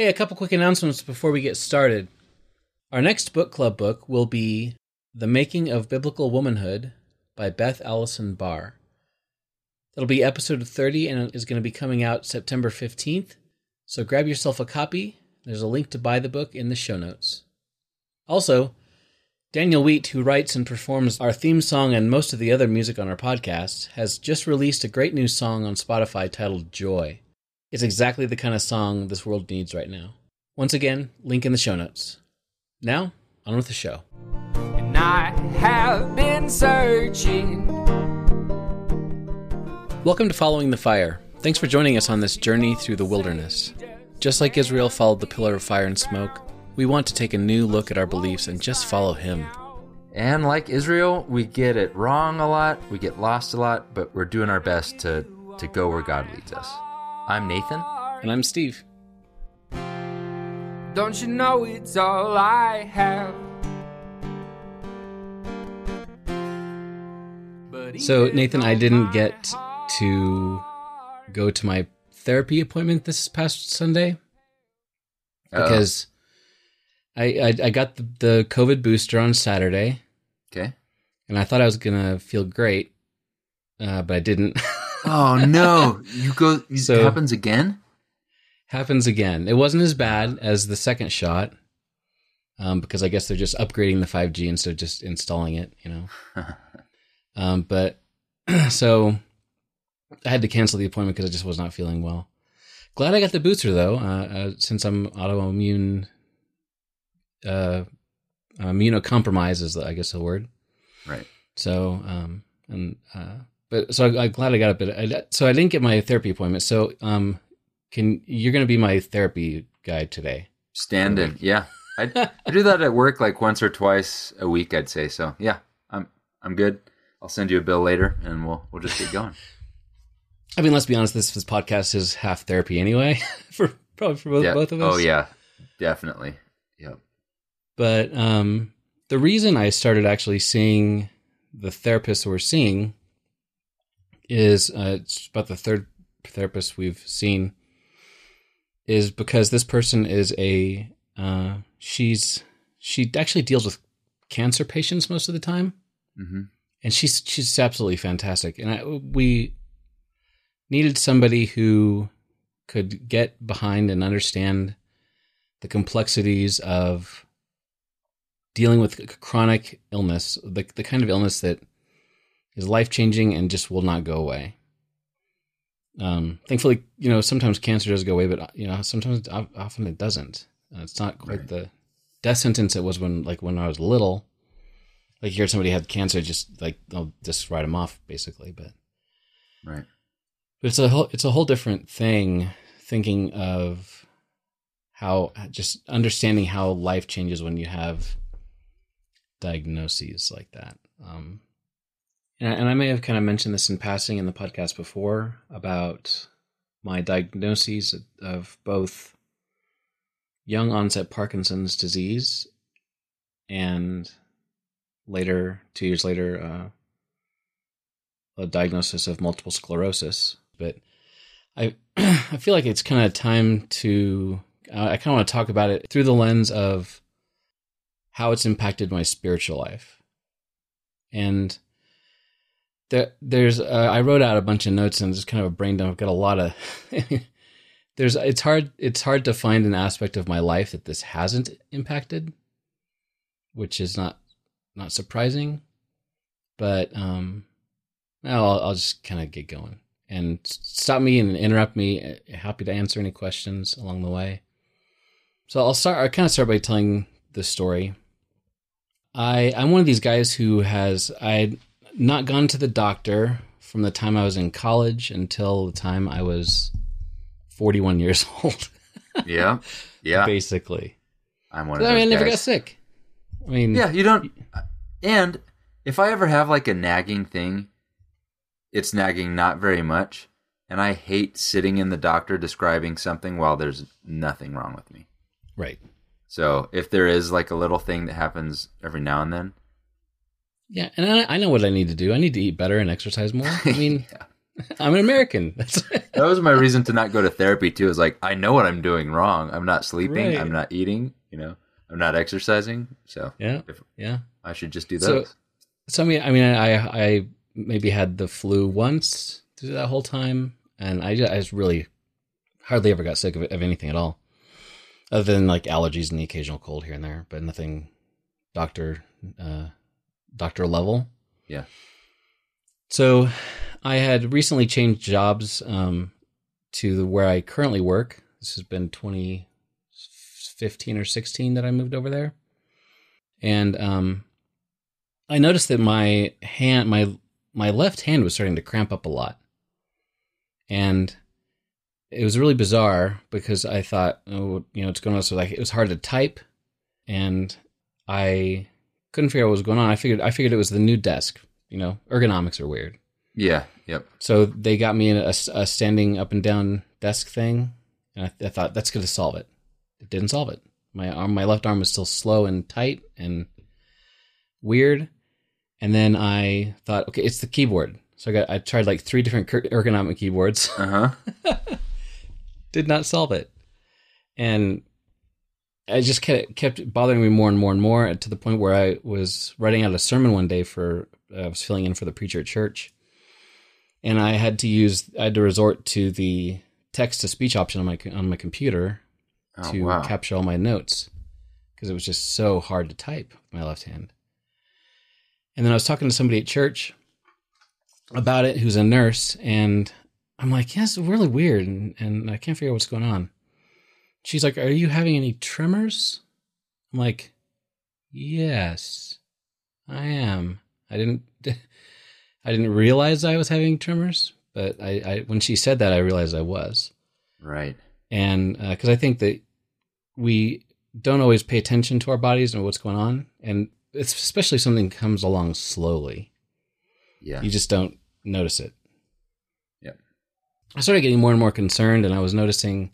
Hey, a couple quick announcements before we get started. Our next book club book will be The Making of Biblical Womanhood by Beth Allison Barr. That'll be episode 30 and is going to be coming out September 15th. So grab yourself a copy. There's a link to buy the book in the show notes. Also, Daniel Wheat, who writes and performs our theme song and most of the other music on our podcast, has just released a great new song on Spotify titled Joy. It's exactly the kind of song this world needs right now. Once again, link in the show notes. Now, on with the show. And I have been searching. Welcome to Following the Fire. Thanks for joining us on this journey through the wilderness. Just like Israel followed the pillar of fire and smoke, we want to take a new look at our beliefs and just follow Him. And like Israel, we get it wrong a lot, we get lost a lot, but we're doing our best to, to go where God leads us. I'm Nathan. And I'm Steve. Don't you know it's all I have? So, Nathan, I didn't get to go to my therapy appointment this past Sunday Uh-oh. because I, I I got the, the COVID booster on Saturday okay. and I thought I was gonna feel great, uh, but I didn't. Oh no, you go. So- happens again. Happens again. It wasn't as bad as the second shot, um, because I guess they're just upgrading the five G instead of just installing it. You know. Um, but so I had to cancel the appointment because I just was not feeling well. Glad I got the booster though, uh, uh, since I'm autoimmune, uh, immunocompromised is the, I guess the word. Right. So, um, and uh, but so I, I'm glad I got it. But I, so I didn't get my therapy appointment. So, um, can you're going to be my therapy guy today? Stand in. Yeah. I, I do that at work like once or twice a week. I'd say so. Yeah. I'm I'm good. I'll send you a bill later, and we'll we'll just get going. I mean, let's be honest. This, this podcast is half therapy anyway, for probably for both, yeah. both of us. Oh yeah, definitely. Yep. But um, the reason I started actually seeing the therapist we're seeing is uh, it's about the third therapist we've seen is because this person is a uh, she's she actually deals with cancer patients most of the time hmm and she's she's absolutely fantastic. And I, we needed somebody who could get behind and understand the complexities of dealing with chronic illness, the the kind of illness that is life changing and just will not go away. Um, thankfully, you know, sometimes cancer does go away, but you know, sometimes often it doesn't. Uh, it's not quite Right. the death sentence it was when, like, when I was little like you hear somebody had cancer, just like they'll just write them off, basically. But Right. but it's a whole it's a whole different thing thinking of how just understanding how life changes when you have diagnoses like that. Um, and, I may have kind of mentioned this in passing in the podcast before about my diagnoses of both young onset Parkinson's disease and later, two years later, uh, a diagnosis of multiple sclerosis. But I, I feel like it's kind of time to. Uh, I kind of want to talk about it through the lens of how it's impacted my spiritual life, and there, there's. Uh, I wrote out a bunch of notes and just kind of a brain dump. I've got a lot of. there's. It's hard. It's hard to find an aspect of my life that this hasn't impacted, which is not not surprising, but um, well, I'll, I'll just kind of get going and stop me and interrupt me. Uh, Happy to answer any questions along the way. So I'll start. I kind of start by telling the story. I I'm one of these guys who has I'd not gone to the doctor from the time I was in college until the time I was 41 years old, Yeah. Yeah. basically. I'm one I, of mean, I never guys. got sick. I mean, Yeah, you don't. And if I ever have like a nagging thing, it's nagging not very much. And I hate sitting in the doctor describing something while there's nothing wrong with me. right. So if there is like a little thing that happens every now and then, Yeah, and I, I know what I need to do. I need to eat better and exercise more. I mean, I'm an American. That's That was my reason to not go to therapy too. Is like I know what I'm doing wrong. I'm not sleeping. Right. I'm not eating. You know, I'm not exercising. So yeah, If- yeah. I should just do So- those. So I mean, I mean, I I maybe had the flu once through that whole time, and I just, I just really hardly ever got sick of, it, of anything at all, other than like allergies and the occasional cold here and there, but nothing doctor uh, doctor level. Yeah. So I had recently changed jobs um, to where I currently work. This has been 2015 or 16 that I moved over there. And um, I noticed that my hand, my my left hand was starting to cramp up a lot, and it was really bizarre because I thought, oh, you know, what's going on? So like, it was hard to type, and I couldn't figure out what was going on. I figured I figured it was the new desk. You know, ergonomics are weird. Yeah. Yep. So they got me in a, a standing up and down desk thing, and I, I thought that's going to solve it. It didn't solve it. My arm, my left arm was still slow and tight and weird. And then I thought, okay, it's the keyboard. So I got I tried like three different ergonomic keyboards. Uh huh. Did not solve it, and I just kept kept bothering me more and more and more to the point where I was writing out a sermon one day for uh, I was filling in for the preacher at church, and I had to use I had to resort to the text to speech option on my on my computer Oh to wow. capture all my notes because it was just so hard to type with my left hand. And then I was talking to somebody at church about it who's a nurse, and I'm like, yeah, it's really weird, and, and I can't figure out what's going on. She's like, Are you having any tremors? I'm like, Yes, I am. I didn't I didn't realize I was having tremors, but I, I when she said that I realized I was right. and uh, because I think that we don't always pay attention to our bodies and what's going on, and it's especially something comes along slowly, Yeah. you just don't notice it. Yep. I started getting more and more concerned, and I was noticing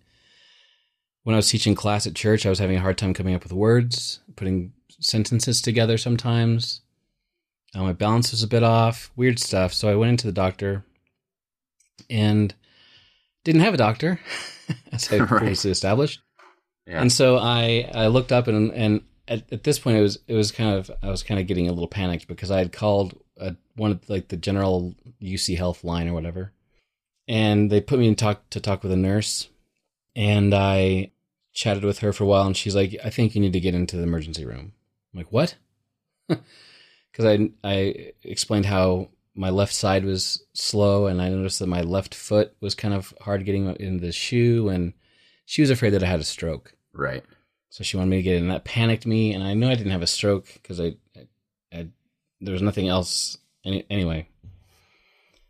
when I was teaching class at church, I was having a hard time coming up with words, putting sentences together sometimes. Uh, my balance was a bit off, weird stuff. So I went into the doctor and didn't have a doctor, as I Right. previously established. Yeah. And so I, I looked up and and at, at this point it was it was kind of I was kind of getting a little panicked because I had called uh one of like the general UC Health line or whatever, and they put me in talk to talk with a nurse, and I chatted with her for a while, and she's like, I think you need to get into the emergency room. I'm like, what? Because I I explained how my left side was slow, and I noticed that my left foot was kind of hard getting into the shoe, and she was afraid that I had a stroke. right. So she wanted me to get in. and That panicked me, and I knew I didn't have a stroke because I, I, I, there was nothing else. Any, anyway,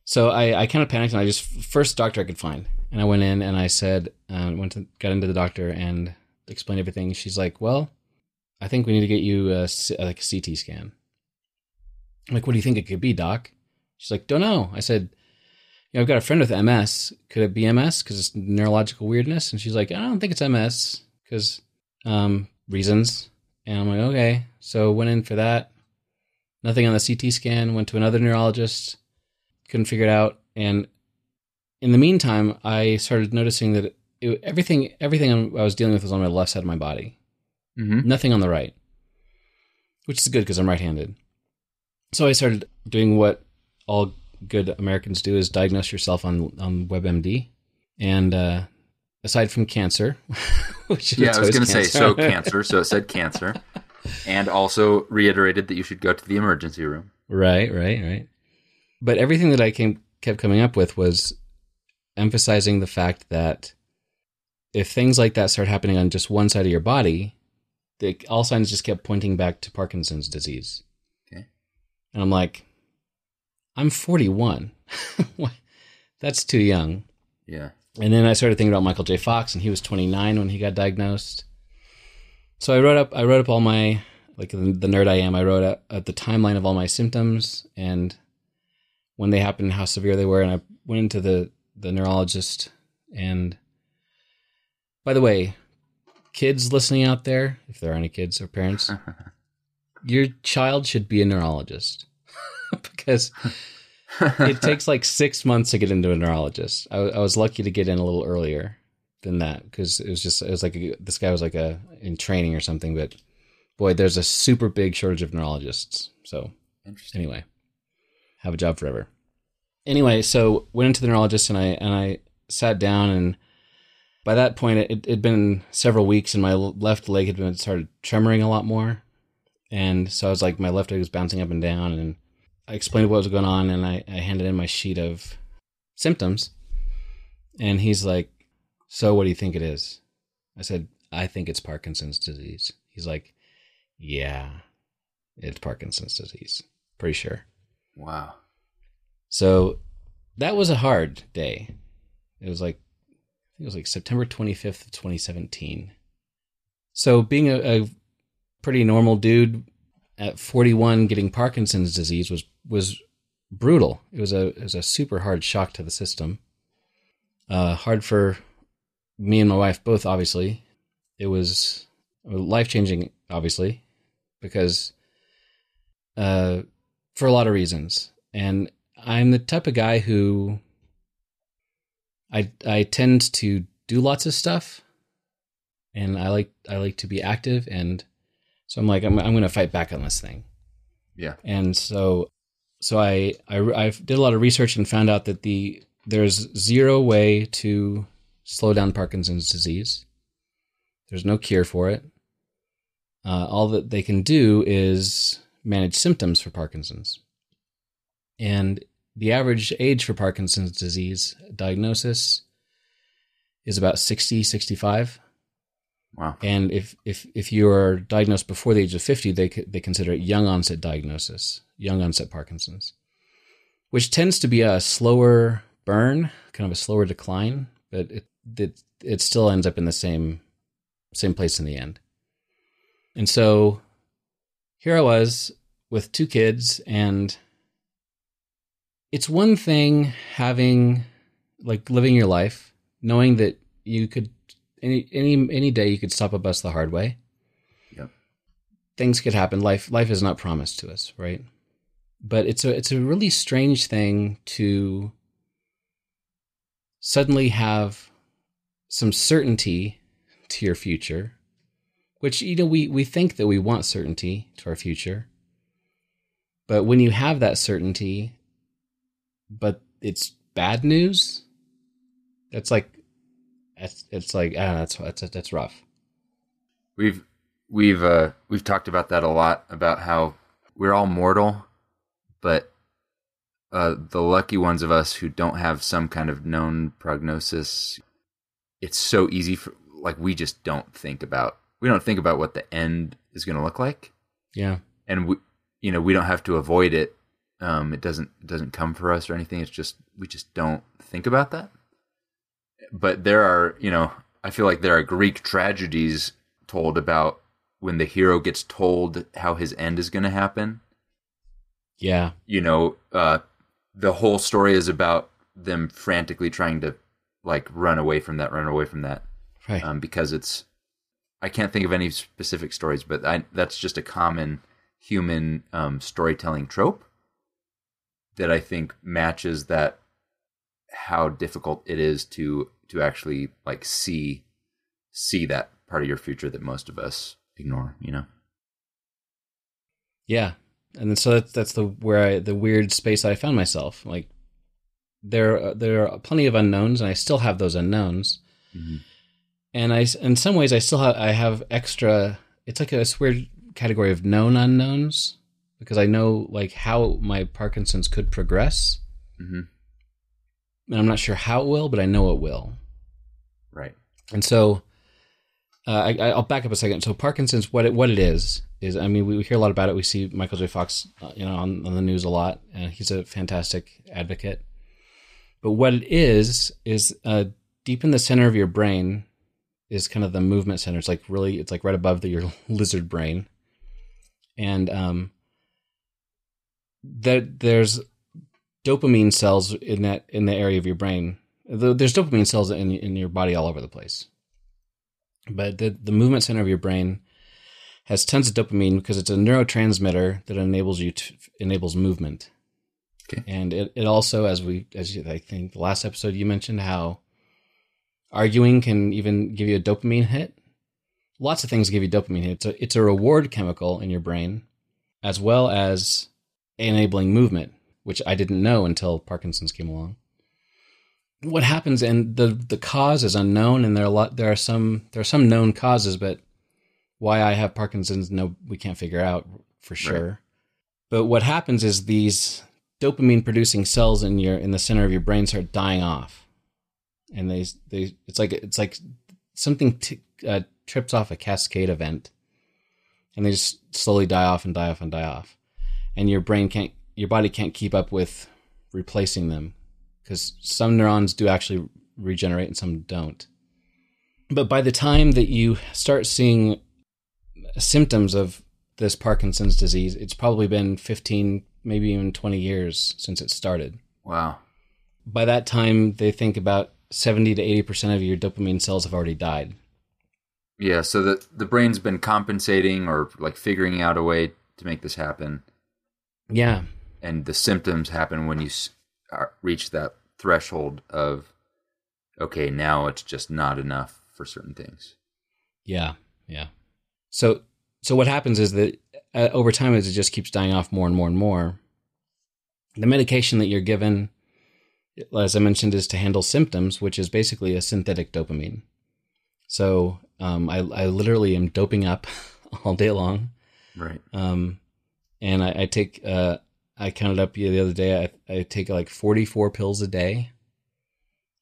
so I, I kind of panicked, and I just first doctor I could find, and I went in and I said, uh, went to got into the doctor and explained everything. She's like, "Well, I think we need to get you a, C- like a CT scan." I'm like, "What do you think it could be, doc?" She's like, "Don't know." I said, you know, I've got a friend with MS. Could it be MS because it's neurological weirdness? And she's like, I don't think it's MS because um, reasons. And I'm like, okay. So went in for that. Nothing on the CT scan. Went to another neurologist. Couldn't figure it out. And in the meantime, I started noticing that it, everything everything I was dealing with was on my left side of my body. Mm-hmm. Nothing on the right, which is good because I'm right-handed. So I started doing what all good Americans do: is diagnose yourself on on WebMD. And uh, aside from cancer, which Yeah, I was going to say so cancer, so it said cancer, and also reiterated that you should go to the emergency room. Right, right, right. But everything that I came kept coming up with was emphasizing the fact that if things like that start happening on just one side of your body, the, all signs just kept pointing back to Parkinson's disease. Okay. And I'm like, I'm 41. What? That's too young. Yeah. And then I started thinking about Michael J. Fox, and he was 29 when he got diagnosed. So I wrote up, I wrote up all my, like the, the nerd I am, I wrote up uh, the timeline of all my symptoms and when they happened, how severe they were, and I went into the the neurologist. And by the way, kids listening out there, if there are any kids or parents, your child should be a neurologist because it takes like six months to get into a neurologist. I, I was lucky to get in a little earlier than that because it was just it was like a, this guy was like a in training or something. But boy, there's a super big shortage of neurologists. So Interesting. anyway, have a job forever. Anyway, so went into the neurologist and I and I sat down and by that point it had been several weeks and my left leg had been started tremoring a lot more, and so I was like my left leg was bouncing up and down and I explained what was going on and I, I handed in my sheet of symptoms, and he's like, "So what do you think it is?" I said, "I think it's Parkinson's disease." He's like, "Yeah, it's Parkinson's disease. Pretty sure." Wow. So that was a hard day. It was like it was like September 25th of 2017. So being a, a pretty normal dude at 41 getting Parkinson's disease was was brutal. It was a it was a super hard shock to the system. Uh, hard for me and my wife both. Obviously, it was life changing. Obviously, because uh, for a lot of reasons, and I'm the type of guy who I I tend to do lots of stuff, and I like I like to be active, and so I'm like I'm I'm going to fight back on this thing. Yeah. And so so I, I I did a lot of research and found out that the there's zero way to slow down Parkinson's disease. There's no cure for it. Uh, all that they can do is manage symptoms for Parkinson's. And the average age for Parkinson's disease diagnosis is about 60, 65. Wow. And if, if, if you are diagnosed before the age of 50, they, they consider it young onset diagnosis, young onset Parkinson's, which tends to be a slower burn, kind of a slower decline, but it, it, it still ends up in the same, same place in the end. And so here I was with two kids and it's one thing having like living your life knowing that you could any any any day you could stop a bus the hard way. Yep. things could happen. Life life is not promised to us right? But it's a it's a really strange thing to suddenly have some certainty to your future which you know we we think that we want certainty to our future. But when you have that certainty but it's bad news. That's like that's it's like ah, that's that's that's rough. We've we've uh we've talked about that a lot about how we're all mortal, but uh the lucky ones of us who don't have some kind of known prognosis, it's so easy for like we just don't think about we don't think about what the end is going to look like, yeah. And we you know we don't have to avoid it. Um, it doesn't it doesn't come for us or anything. It's just we just don't think about that. But there are you know I feel like there are Greek tragedies told about when the hero gets told how his end is going to happen. yeah You know, uh, the whole story is about them frantically trying to like run away from that, run away from that, right um, because it's. I can't think of any specific stories, but I, that's just a common human um, storytelling trope that I think matches that how difficult it is to to actually like see see that part of your future that most of us ignore. You know. Yeah, and then so that's that's the where I the weird space I found myself. Like there there are plenty of unknowns, and I still have those unknowns. Mhm. And I in some ways I still have I have extra. It's like a weird category of known unknowns because I know like how my Parkinson's could progress, Mhm. and I'm not sure how it will, but I know it will. Right. And so, uh, I, I'll back up a second. So Parkinson's, what it what it is is, I mean, we hear a lot about it. We see Michael J. Fox, uh, you know, on, on the news a lot, and he's a fantastic advocate. But what it is is uh, deep in the center of your brain is kind of the movement center. It's like really, it's like right above the, your lizard brain, and um, that there's dopamine cells in that in the area of your brain. There's dopamine cells in in your body all over the place, but the the movement center of your brain has tons of dopamine because it's a neurotransmitter that enables you to enables movement. Okay. And it, it also, as we, as you, I think the last episode you mentioned how arguing can even give you a dopamine hit. Lots of things give you dopamine hit. It's a, it's a reward chemical in your brain, as well as enabling movement, which I didn't know until Parkinson's came along. What happens, and the the cause is unknown, and there are a lot. There are some there are some known causes, but why I have Parkinson's, no, we can't figure out for sure. But what happens is these dopamine producing cells in your in the center of your brain start dying off, and they they it's like it's like something t- uh, trips off a cascade event, and they just slowly die off and die off and die off, and your brain can't your body can't keep up with replacing them because some neurons do actually regenerate and some don't. But by the time that you start seeing symptoms of this Parkinson's disease, it's probably been 15, maybe even 20 years since it started. Wow. By that time, they think about 70 to 80% of your dopamine cells have already died. Yeah, so the the brain's been compensating or like figuring out a way to make this happen, Yeah. and the symptoms happen when you reach that threshold of okay, now it's just not enough for certain things. Yeah. Yeah. So, so what happens is that uh, over time, as it just keeps dying off more and more and more, the medication that you're given, as I mentioned, is to handle symptoms, which is basically a synthetic dopamine. So, um, I, I literally am doping up all day long. Right. Um, and I, I take, uh, I counted up the other day, I, I take like 44 pills a day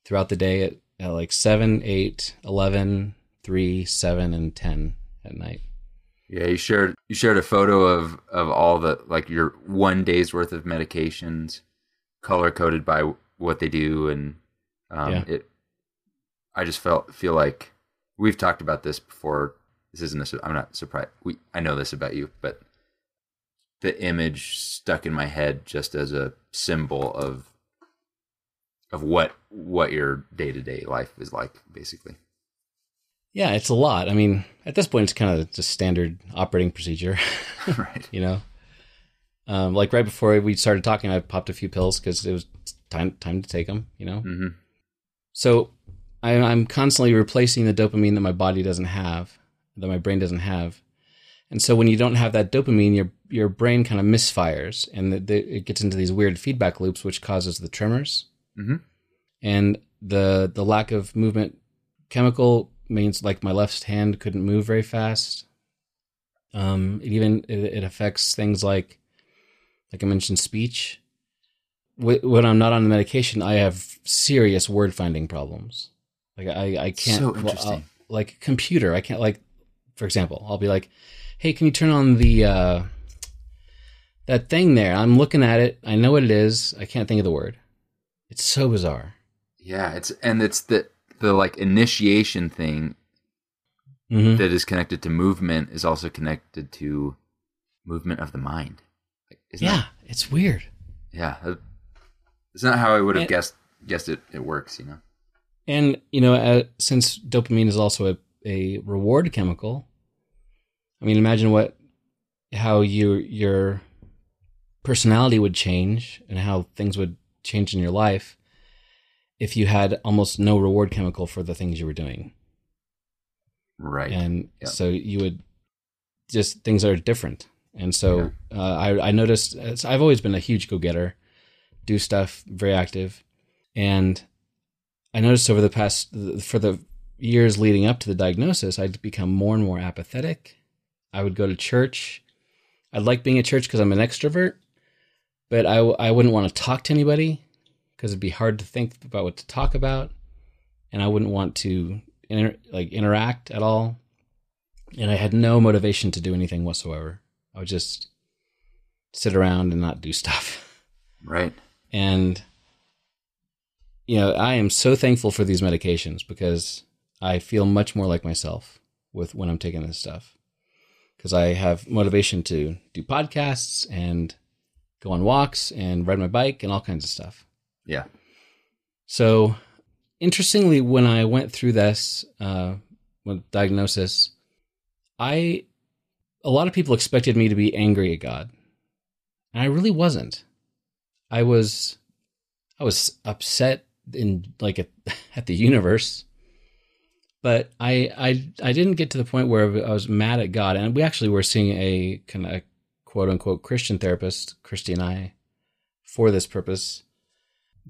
throughout the day at, at like 7, 8, 11, 3, 7, and 10 at night. Yeah, you shared you shared a photo of of all the like your one day's worth of medications, color coded by what they do, and um, Yeah. it. I just felt feel like we've talked about this before. This isn't a. I'm not surprised. We I know this about you, but the image stuck in my head just as a symbol of of what what your day to day life is like, basically. Yeah, it's a lot. I mean, at this point, it's kind of just standard operating procedure, right. you know. Um, like right before we started talking, I popped a few pills because it was time time to take them, you know. hmm So I, I'm constantly replacing the dopamine that my body doesn't have, that my brain doesn't have, and so when you don't have that dopamine, your your brain kind of misfires, and the, the, it gets into these weird feedback loops, which causes the tremors, Mhm. and the the lack of movement chemical means like my left hand couldn't move very fast. Um, it even it, it affects things like, like I mentioned, speech. When I'm not on the medication, I have serious word finding problems. Like I, I can't. So interesting. I'll- like computer, I can't. Like, for example, I'll be like, "Hey, can you turn on the uh, that thing there? I'm looking at it. I know what it is. I can't think of the word. It's so bizarre." Yeah, it's and it's the the like initiation thing Mm-hmm. that is connected to movement is also connected to movement of the mind. Isn't Yeah, that- it's weird. yeah. It's not how I would have And- guessed guessed it. It works, you know. And you know, uh, since dopamine is also a, a reward chemical, I mean, imagine what how you your personality would change and how things would change in your life if you had almost no reward chemical for the things you were doing. Right. and Yeah. so you would just things are different and so uh, I, I noticed it's- i've always been a huge go-getter do stuff very active and i noticed over the past for the years leading up to the diagnosis i'd become more and more apathetic i would go to church. I'd like being at church because i'm an extrovert but I, I wouldn't want to talk to anybody because it'd be hard to think about what to talk about and i wouldn't want to inter- like interact at all and i had no motivation to do anything whatsoever. I would just sit around and not do stuff. Right. and you know i am so thankful for these medications because i feel much more like myself with when i'm taking this stuff because i have motivation to do podcasts and go on walks and ride my bike and all kinds of stuff Yeah. so, interestingly, when I went through this uh, with diagnosis, I a lot of people expected me to be angry at God, and I really wasn't. I was I was upset in like at, at the universe, but I I I didn't get to the point where I was mad at God. And we actually were seeing a kind of quote unquote Christian therapist, Christy and I, for this purpose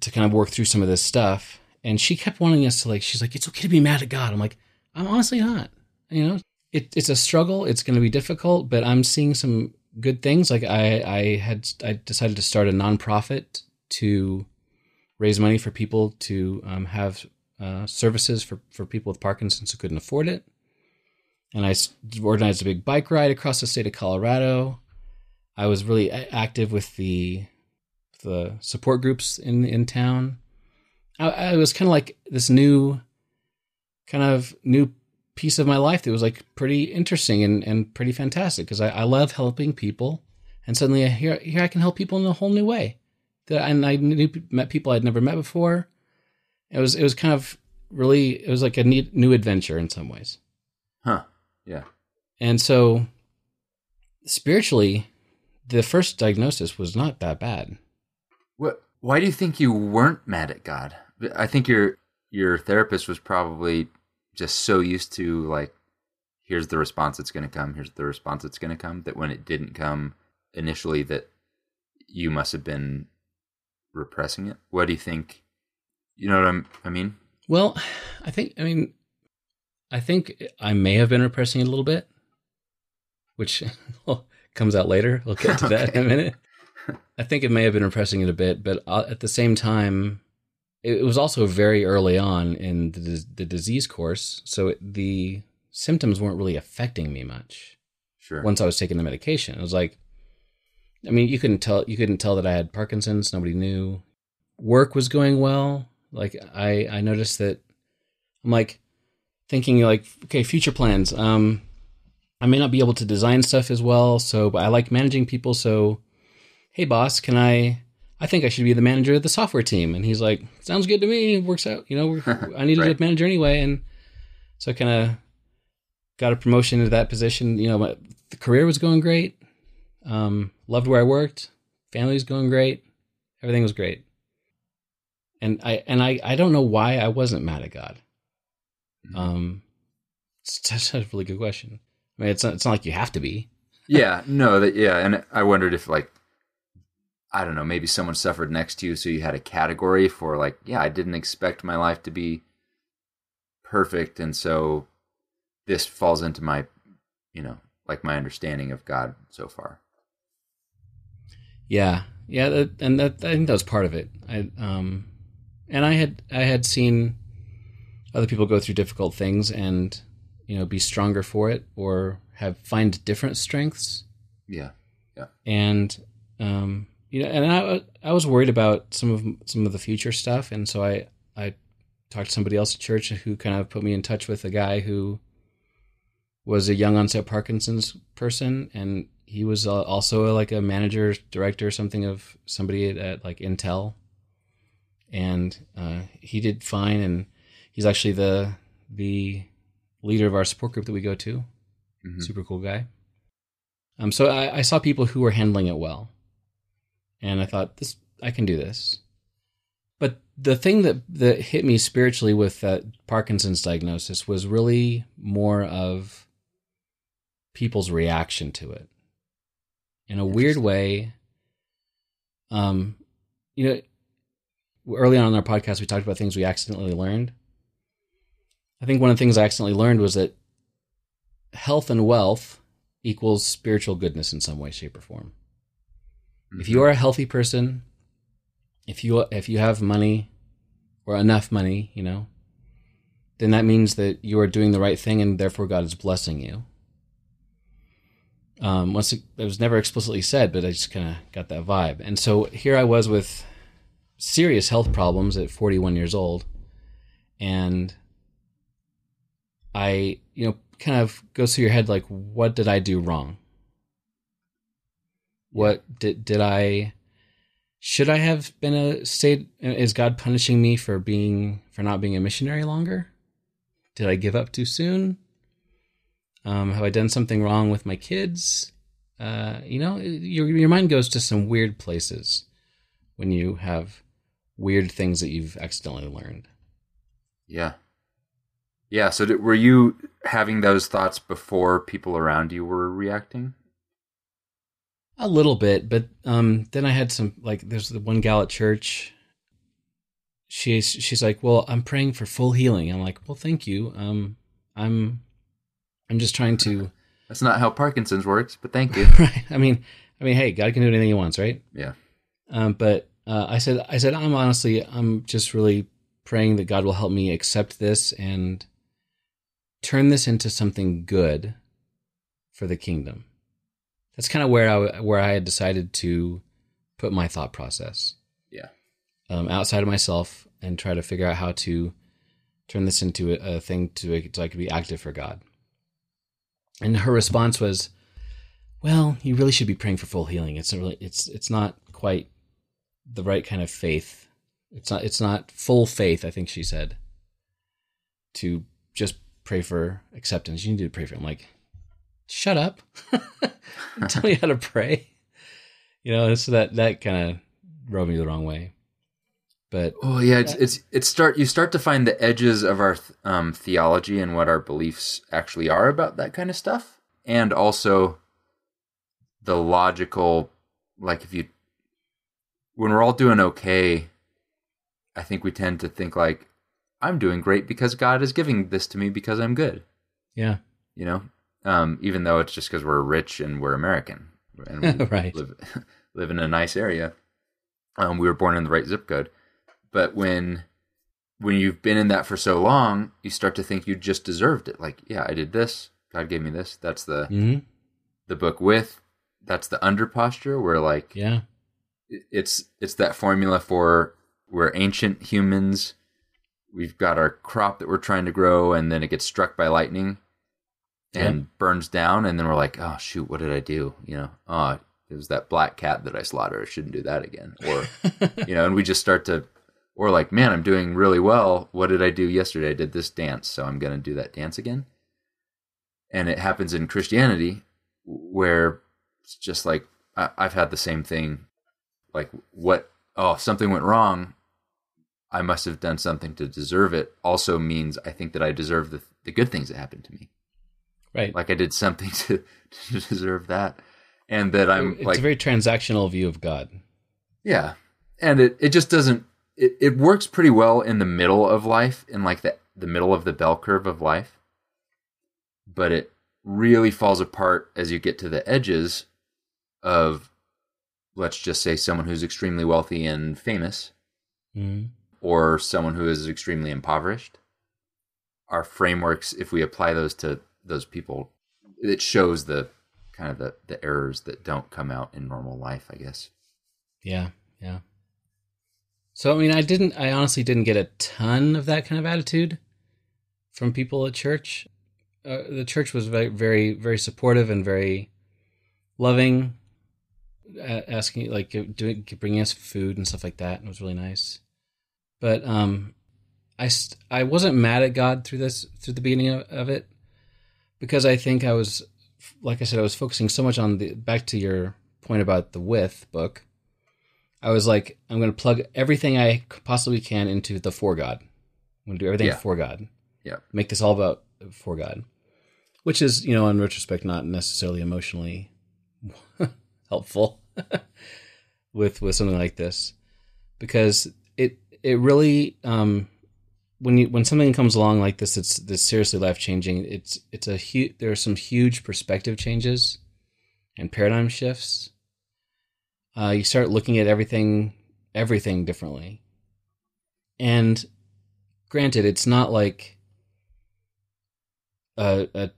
to kind of work through some of this stuff. And she kept wanting us to like, she's like, it's okay to be mad at God. I'm like, I'm honestly not. You know, it, it's a struggle. It's going to be difficult, but I'm seeing some good things. Like I, I had, I decided to start a nonprofit to raise money for people to um, have uh, services for, for people with Parkinson's who couldn't afford it. And I organized a big bike ride across the state of Colorado. I was really active with the the support groups in in town. I, I was kind of like this new, kind of new piece of my life that was like pretty interesting and, and pretty fantastic because I, I love helping people, and suddenly here here I can help people in a whole new way. That and I knew, met people I'd never met before. It was it was kind of really it was like a neat, new adventure in some ways. Huh. Yeah. And so spiritually, the first diagnosis was not that bad. What? Why do you think you weren't mad at God? I think your your therapist was probably just so used to like, here's the response that's going to come. Here's the response that's going to come. That when it didn't come initially, that you must have been repressing it. What do you think? You know what I'm, I mean? Well, I think I mean, I think I may have been repressing it a little bit, which comes out later. We'll get to that in a minute. I think it may have been repressing it a bit, but uh, at the same time, it was also very early on in the, the disease course, so it, the symptoms weren't really affecting me much. Sure. Once I was taking the medication, it was like, I mean, you couldn't tell you couldn't tell that I had Parkinson's. Nobody knew. Work was going well. Like I, I noticed that. I'm like thinking like, okay, future plans. Um, I may not be able to design stuff as well, so but I like managing people, so hey boss, can I? I think I should be the manager of the software team. And he's like, sounds good to me. Works out. You know, I needed right. a manager anyway, and so I kind of got a promotion into that position. You know, my, the career was going great. Um, loved where I worked. Family was going great. Everything was great. And I and I I don't know why I wasn't mad at God. Mm-hmm. Um, that's a really good question. I mean, it's not, it's not like you have to be. yeah, no, that yeah, and I wondered if like I don't know, maybe someone suffered next to you, so you had a category for like, yeah, I didn't expect my life to be perfect, and so this falls into my, you know, like my understanding of God so far. Yeah, yeah, that, and that I think that was part of it. I um, and I had I had seen other people go through difficult things and you know be stronger for it or have find different strengths. Yeah, yeah, and um, you know, and I I was worried about some of some of the future stuff, and so I I talked to somebody else at church who kind of put me in touch with a guy who was a young onset Parkinson's person, and he was also like a manager, director, something of somebody at, at like Intel, and uh, he did fine, and he's actually the the leader of our support group that we go to. Mm-hmm. Super cool guy. Um, so I, I saw people who were handling it well and I thought this I can do this. But the thing that that hit me spiritually with that Parkinson's diagnosis was really more of people's reaction to it. In a weird way, um, you know, early on in our podcast we talked about things we accidentally learned. I think one of the things I accidentally learned was that health and wealth equals spiritual goodness in some way, shape, or form. Mm-hmm. If you are a healthy person, if you if you have money or enough money, you know, then that means that you are doing the right thing and therefore God is blessing you. Um, once it, it was never explicitly said, but I just kind of got that vibe. And so here I was with serious health problems at 41 years old, and I, you know, kind of goes through your head like, what did I do wrong? What did did I? Should I have been a state? Is God punishing me for being for not being a missionary longer? Did I give up too soon? Um, have I done something wrong with my kids? Uh, you know, your your mind goes to some weird places. when you have weird things that you've accidentally learned. Yeah. Yeah. So did, were you having those thoughts before people around you were reacting? A little bit, but um, then I had some like there's the one gal at church. She's she's like, well, I'm praying for full healing. I'm like, well, thank you. Um, I'm I'm just trying to. That's not how Parkinson's works, but thank you. right. I mean, I mean, hey, God can do anything He wants, right? yeah. Um, but uh, I said, I said, I'm honestly, I'm just really praying that God will help me accept this and turn this into something good for the kingdom. That's kind of where I where I had decided to put my thought process. Yeah. Um, outside of myself and try to figure out how to turn this into a, a thing to so I could be active for God. And her response was, "Well, you really should be praying for full healing. It's really it's it's not quite the right kind of faith. It's not it's not full faith, I think she said. To just pray for acceptance. You need to pray for I'm like, shut up. Tell me how to pray. You know, so that that kind of rubbed me the wrong way. But Oh yeah, it's it's it start you start to find the edges of our um, theology and what our beliefs actually are about that kind of stuff, and also the logical, like if you when we're all doing okay, I think we tend to think like I'm doing great because God is giving this to me because I'm good, yeah, you know, um, even though it's just because we're rich and we're American and we Right. live live in a nice area. Um, we were born in the right zip code, but when when you've been in that for so long, you start to think you just deserved it. Like, yeah, I did this. God gave me this. That's the hmm the book with. That's the under posture where like yeah, it's it's that formula for we're ancient humans. We've got our crop that we're trying to grow, and then it gets struck by lightning and burns down, and then we're like, oh shoot, what did I do? You know, oh, it was that black cat that I slaughtered. I shouldn't do that again. Or you know, and we just start to, or like, man, I'm doing really well. What did I do yesterday? I did this dance, so I'm going to do that dance again. And it happens in Christianity, where it's just like I, I've had the same thing. Like, what? Oh, something went wrong. I must have done something to deserve it. Also means I think that I deserve the the good things that happened to me. right. Like I did something to, to deserve that, and that I'm it's like a very transactional view of God. yeah, and it, it just doesn't. It, it works pretty well in the middle of life, in like the the middle of the bell curve of life, but it really falls apart as you get to the edges of, let's just say, someone who's extremely wealthy and famous, hmm or someone who is extremely impoverished. Our frameworks, if we apply those to those people, it shows the kind of the, the errors that don't come out in normal life, I guess. Yeah, yeah. So I mean, I didn't. I honestly didn't get a ton of that kind of attitude from people at church. Uh, the church was very, very, very supportive and very loving, asking like doing bringing us food and stuff like that. It was really nice. But um, I st- I wasn't mad at God through this through the beginning of, of it because I think I was, like I said, I was focusing so much on the back to your point about the with book. I was like, I'm going to plug everything I possibly can into the for God. I'm going to do everything Yeah. for God. Yeah. Make this all about for God, which is, you know, in retrospect, not necessarily emotionally helpful with with something like this, because it it really um, when you when something comes along like this, it's that's seriously life changing. It's it's a huge. There are some huge perspective changes and paradigm shifts uh, you start looking at everything everything differently and granted it's not like a, a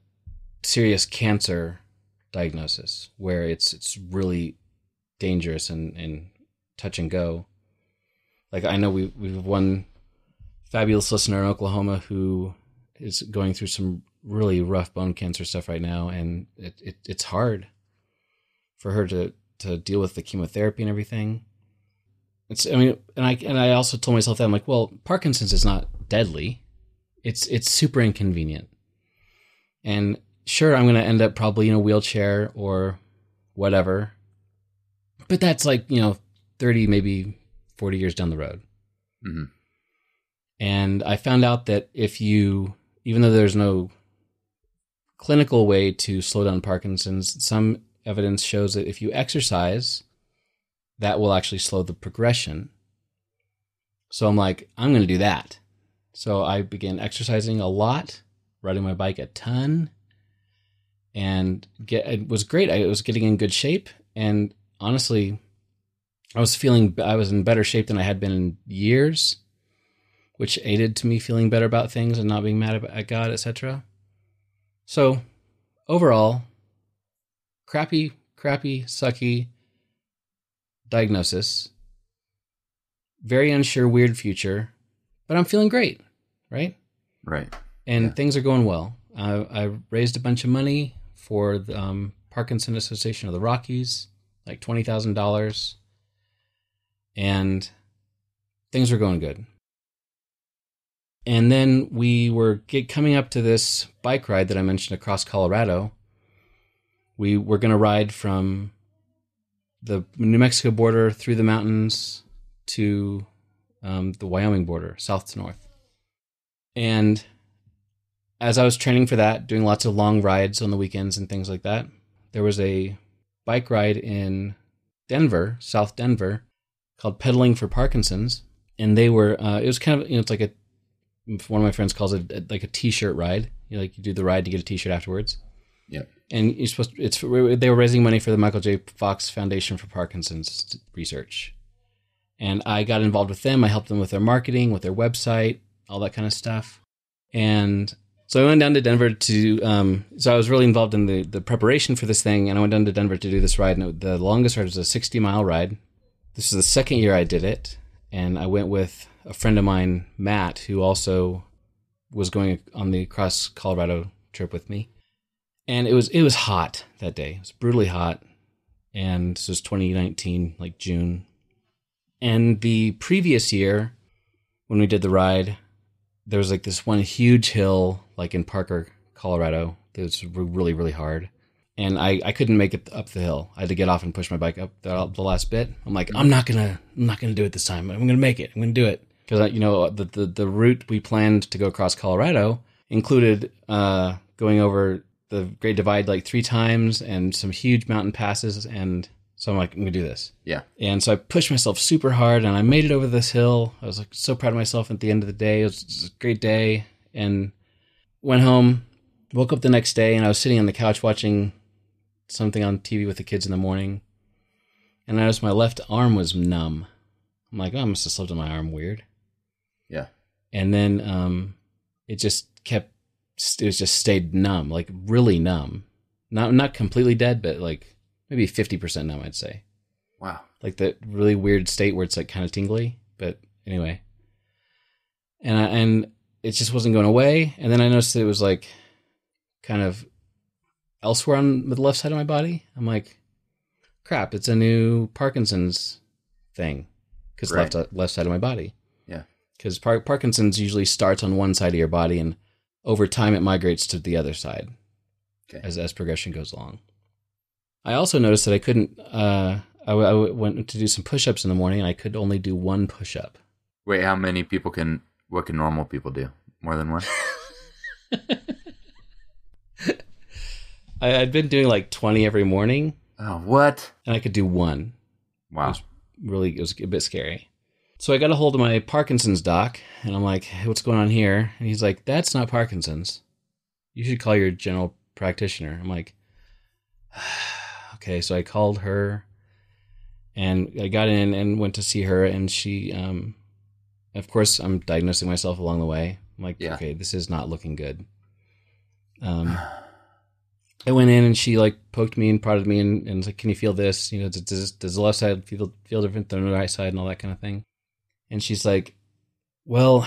serious cancer diagnosis where it's it's really dangerous and, and touch and go like i know we we have one fabulous listener in oklahoma who is going through some really rough bone cancer stuff right now and it, it it's hard for her to to deal with the chemotherapy and everything. It's I mean, and I and I also told myself that I'm like, well, Parkinson's is not deadly. It's it's super inconvenient. And sure, I'm going to end up probably in a wheelchair or whatever. But that's like, you know, 30 maybe 40 years down the road. hmm And I found out that if you, even though there's no clinical way to slow down Parkinson's, some evidence shows that if you exercise, that will actually slow the progression. So I'm like, I'm going to do that. So I began exercising a lot, riding my bike a ton, and get it was great. I was getting in good shape, and honestly, I was feeling I was in better shape than I had been in years, which aided to me feeling better about things and not being mad at God, etc. So, overall, crappy, crappy, sucky diagnosis. Very unsure, weird future, but I'm feeling great, right? Right. and Yeah. things are going well. I, I raised a bunch of money for the um, Parkinson Association of the Rockies, like twenty thousand dollars, and things were going good. And then we were get, coming up to this bike ride that I mentioned across Colorado. We were going to ride from the New Mexico border through the mountains to um, the Wyoming border, south to north. And as I was training for that, doing lots of long rides on the weekends and things like that, there was a bike ride in Denver, South Denver, called Pedaling for Parkinson's, and they were. Uh, it was kind of you know it's like a one of my friends calls it uh, like a t-shirt ride. You know, like you do the ride to get a t-shirt afterwards. Yeah. And you're supposed. To, it's they were raising money for the Michael J. Fox Foundation for Parkinson's research, and I got involved with them. I helped them with their marketing, with their website, all that kind of stuff. And so I went down to Denver to. Um, so I was really involved in the the preparation for this thing, and I went down to Denver to do this ride. And it, the longest ride was a sixty mile ride. This is the second year I did it, and I went with a friend of mine, Matt, who also was going on the cross Colorado trip with me. And it was it was hot that day. It was brutally hot, and this was 2019, like June. And the previous year, when we did the ride, there was like this one huge hill, like in Parker, Colorado. It was really really hard, and I I couldn't make it up the hill. I had to get off and push my bike up the, the last bit. I'm like, I'm not gonna I'm not gonna do it this time. I'm gonna make it. I'm gonna do it because you know the, the the route we planned to go across Colorado included uh, going over the Great Divide like three times and some huge mountain passes. And so I'm like, I'm gonna do this. Yeah. And so I pushed myself super hard, and I made it over this hill. I was like so proud of myself at the end of the day. It was, it was a great day, and went home. Woke up the next day, and I was sitting on the couch watching something on TV with the kids in the morning, and I noticed my left arm was numb. I'm like, oh, I must have slept on my arm weird. Yeah. And then um, it just kept. It was just stayed numb, like really numb. Not not completely dead, but like maybe fifty percent numb. I'd say Wow. like that really weird state where it's like kind of tingly. But anyway, and I, and it just wasn't going away. And then I noticed that it was like kind of elsewhere on the left side of my body. I'm like, crap! It's a new Parkinson's thing because Right. left left side of my body. Yeah. because par- Parkinson's usually starts on one side of your body, and over time it migrates to the other side Okay. as as progression goes along. I also noticed that I couldn't. Uh, I, w- I w- went to do some push-ups in the morning, and I could only do one push-up. Wait, how many people can? What can normal people do? More than one? I, I'd been doing like twenty every morning, oh, what? and I could do one. Wow. It was Really, it was a bit scary. So I got a hold of my Parkinson's doc, and I'm like, hey, "What's going on here?" And he's like, "That's not Parkinson's. You should call your general practitioner." I'm like, "Okay." So I called her, and I got in and went to see her, and she, um, of course, I'm diagnosing myself along the way. I'm like, Yeah. "Okay, this is not looking good." Um, I went in and she like poked me and prodded me and, and was like, "Can you feel this? You know, does, does the left side feel feel different than the right side and all that kind of thing?" And she's like, "Well,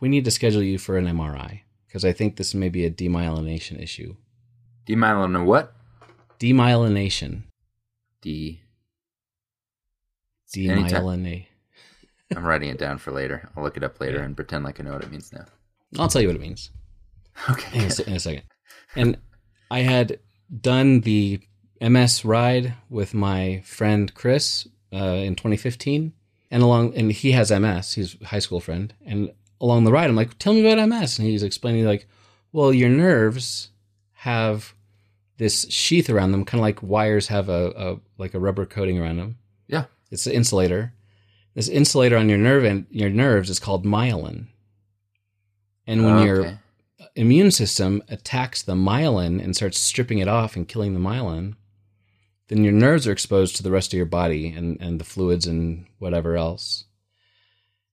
we need to schedule you for an MRI because I think this may be a demyelination issue. Demyelination what? Demyelination, D. Anytime. I'm writing it down for later. I'll look it up later and pretend like I know what it means now. I'll tell you what it means Okay. in a, in a second." And I had done the MS ride with my friend Chris uh, in 2015. and along and he has MS. He's a high school friend, and along the ride, I'm like, "Tell me about MS," and he's explaining like, "Well, your nerves have this sheath around them, kind of like wires have a, a like a rubber coating around them. Yeah. It's an insulator. This insulator on your nerve and your nerves is called myelin. And when your Okay. immune system attacks the myelin and starts stripping it off and killing the myelin, then your nerves are exposed to the rest of your body and, and the fluids and whatever else.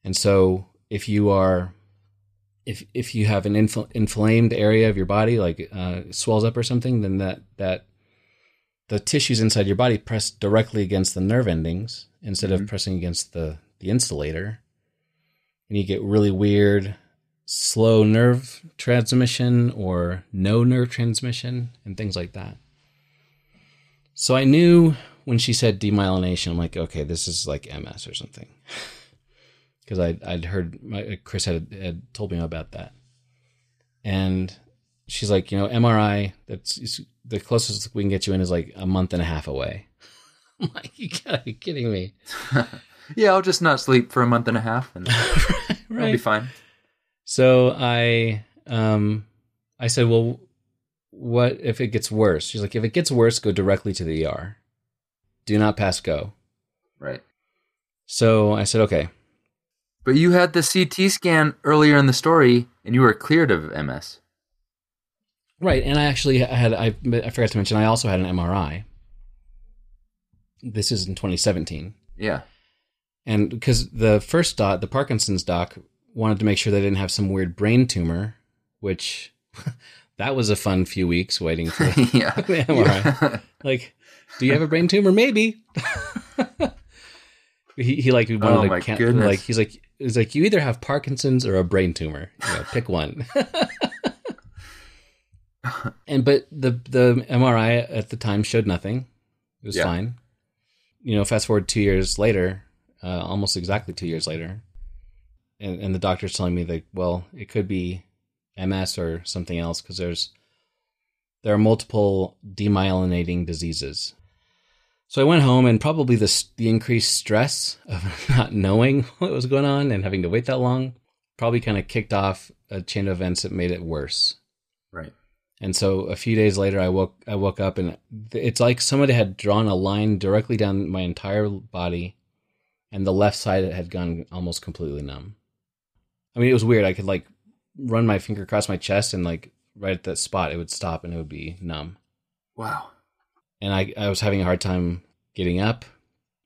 And so if you are if if you have an infl- inflamed area of your body like uh, swells up or something, then that that the tissues inside your body press directly against the nerve endings instead of Mhm. pressing against the the insulator, and you get really weird, slow nerve transmission or no nerve transmission and things like that. So I knew when she said demyelination, I'm like, okay, this is like MS or something because I'd, I'd heard my, Chris had, had told me about that. And she's like, you know, MRI, that's the closest we can get you in is like a month and a half away. I'm like, you gotta be kidding me. Yeah, I'll just not sleep for a month and a half, and I'll be fine. So I, um, I said, well, what if it gets worse? She's like, if it gets worse, go directly to the ER. Do not pass go. Right. So I said, okay. But you had the CT scan earlier in the story, and you were cleared of MS. Right, and I actually had I, I forgot to mention I also had an MRI. This is in 2017, Yeah. and because the first doc, the Parkinson's doc, wanted to make sure they didn't have some weird brain tumor, which that was a fun few weeks waiting for yeah. the MRI. Like, do you have a brain tumor? Maybe. he he like wanted Oh to my count- goodness. like he's like he's like you either have Parkinson's or a brain tumor. You know, pick one. and but the the MRI at the time showed nothing. It was Yeah. fine. You know, fast forward two years later, uh, almost exactly two years later, and and the doctor's telling me that well, it could be MS or something else because there's there are multiple demyelinating diseases. So I went home, and probably the the increased stress of not knowing what was going on and having to wait that long probably kind of kicked off a chain of events that made it worse. right. And so a few days later, I woke I woke up, and it's like somebody had drawn a line directly down my entire body, and the left side had gone almost completely numb. I mean, it was weird. I could like run my finger across my chest, and like right at that spot, it would stop, and it would be numb Wow. and I, I was having a hard time getting up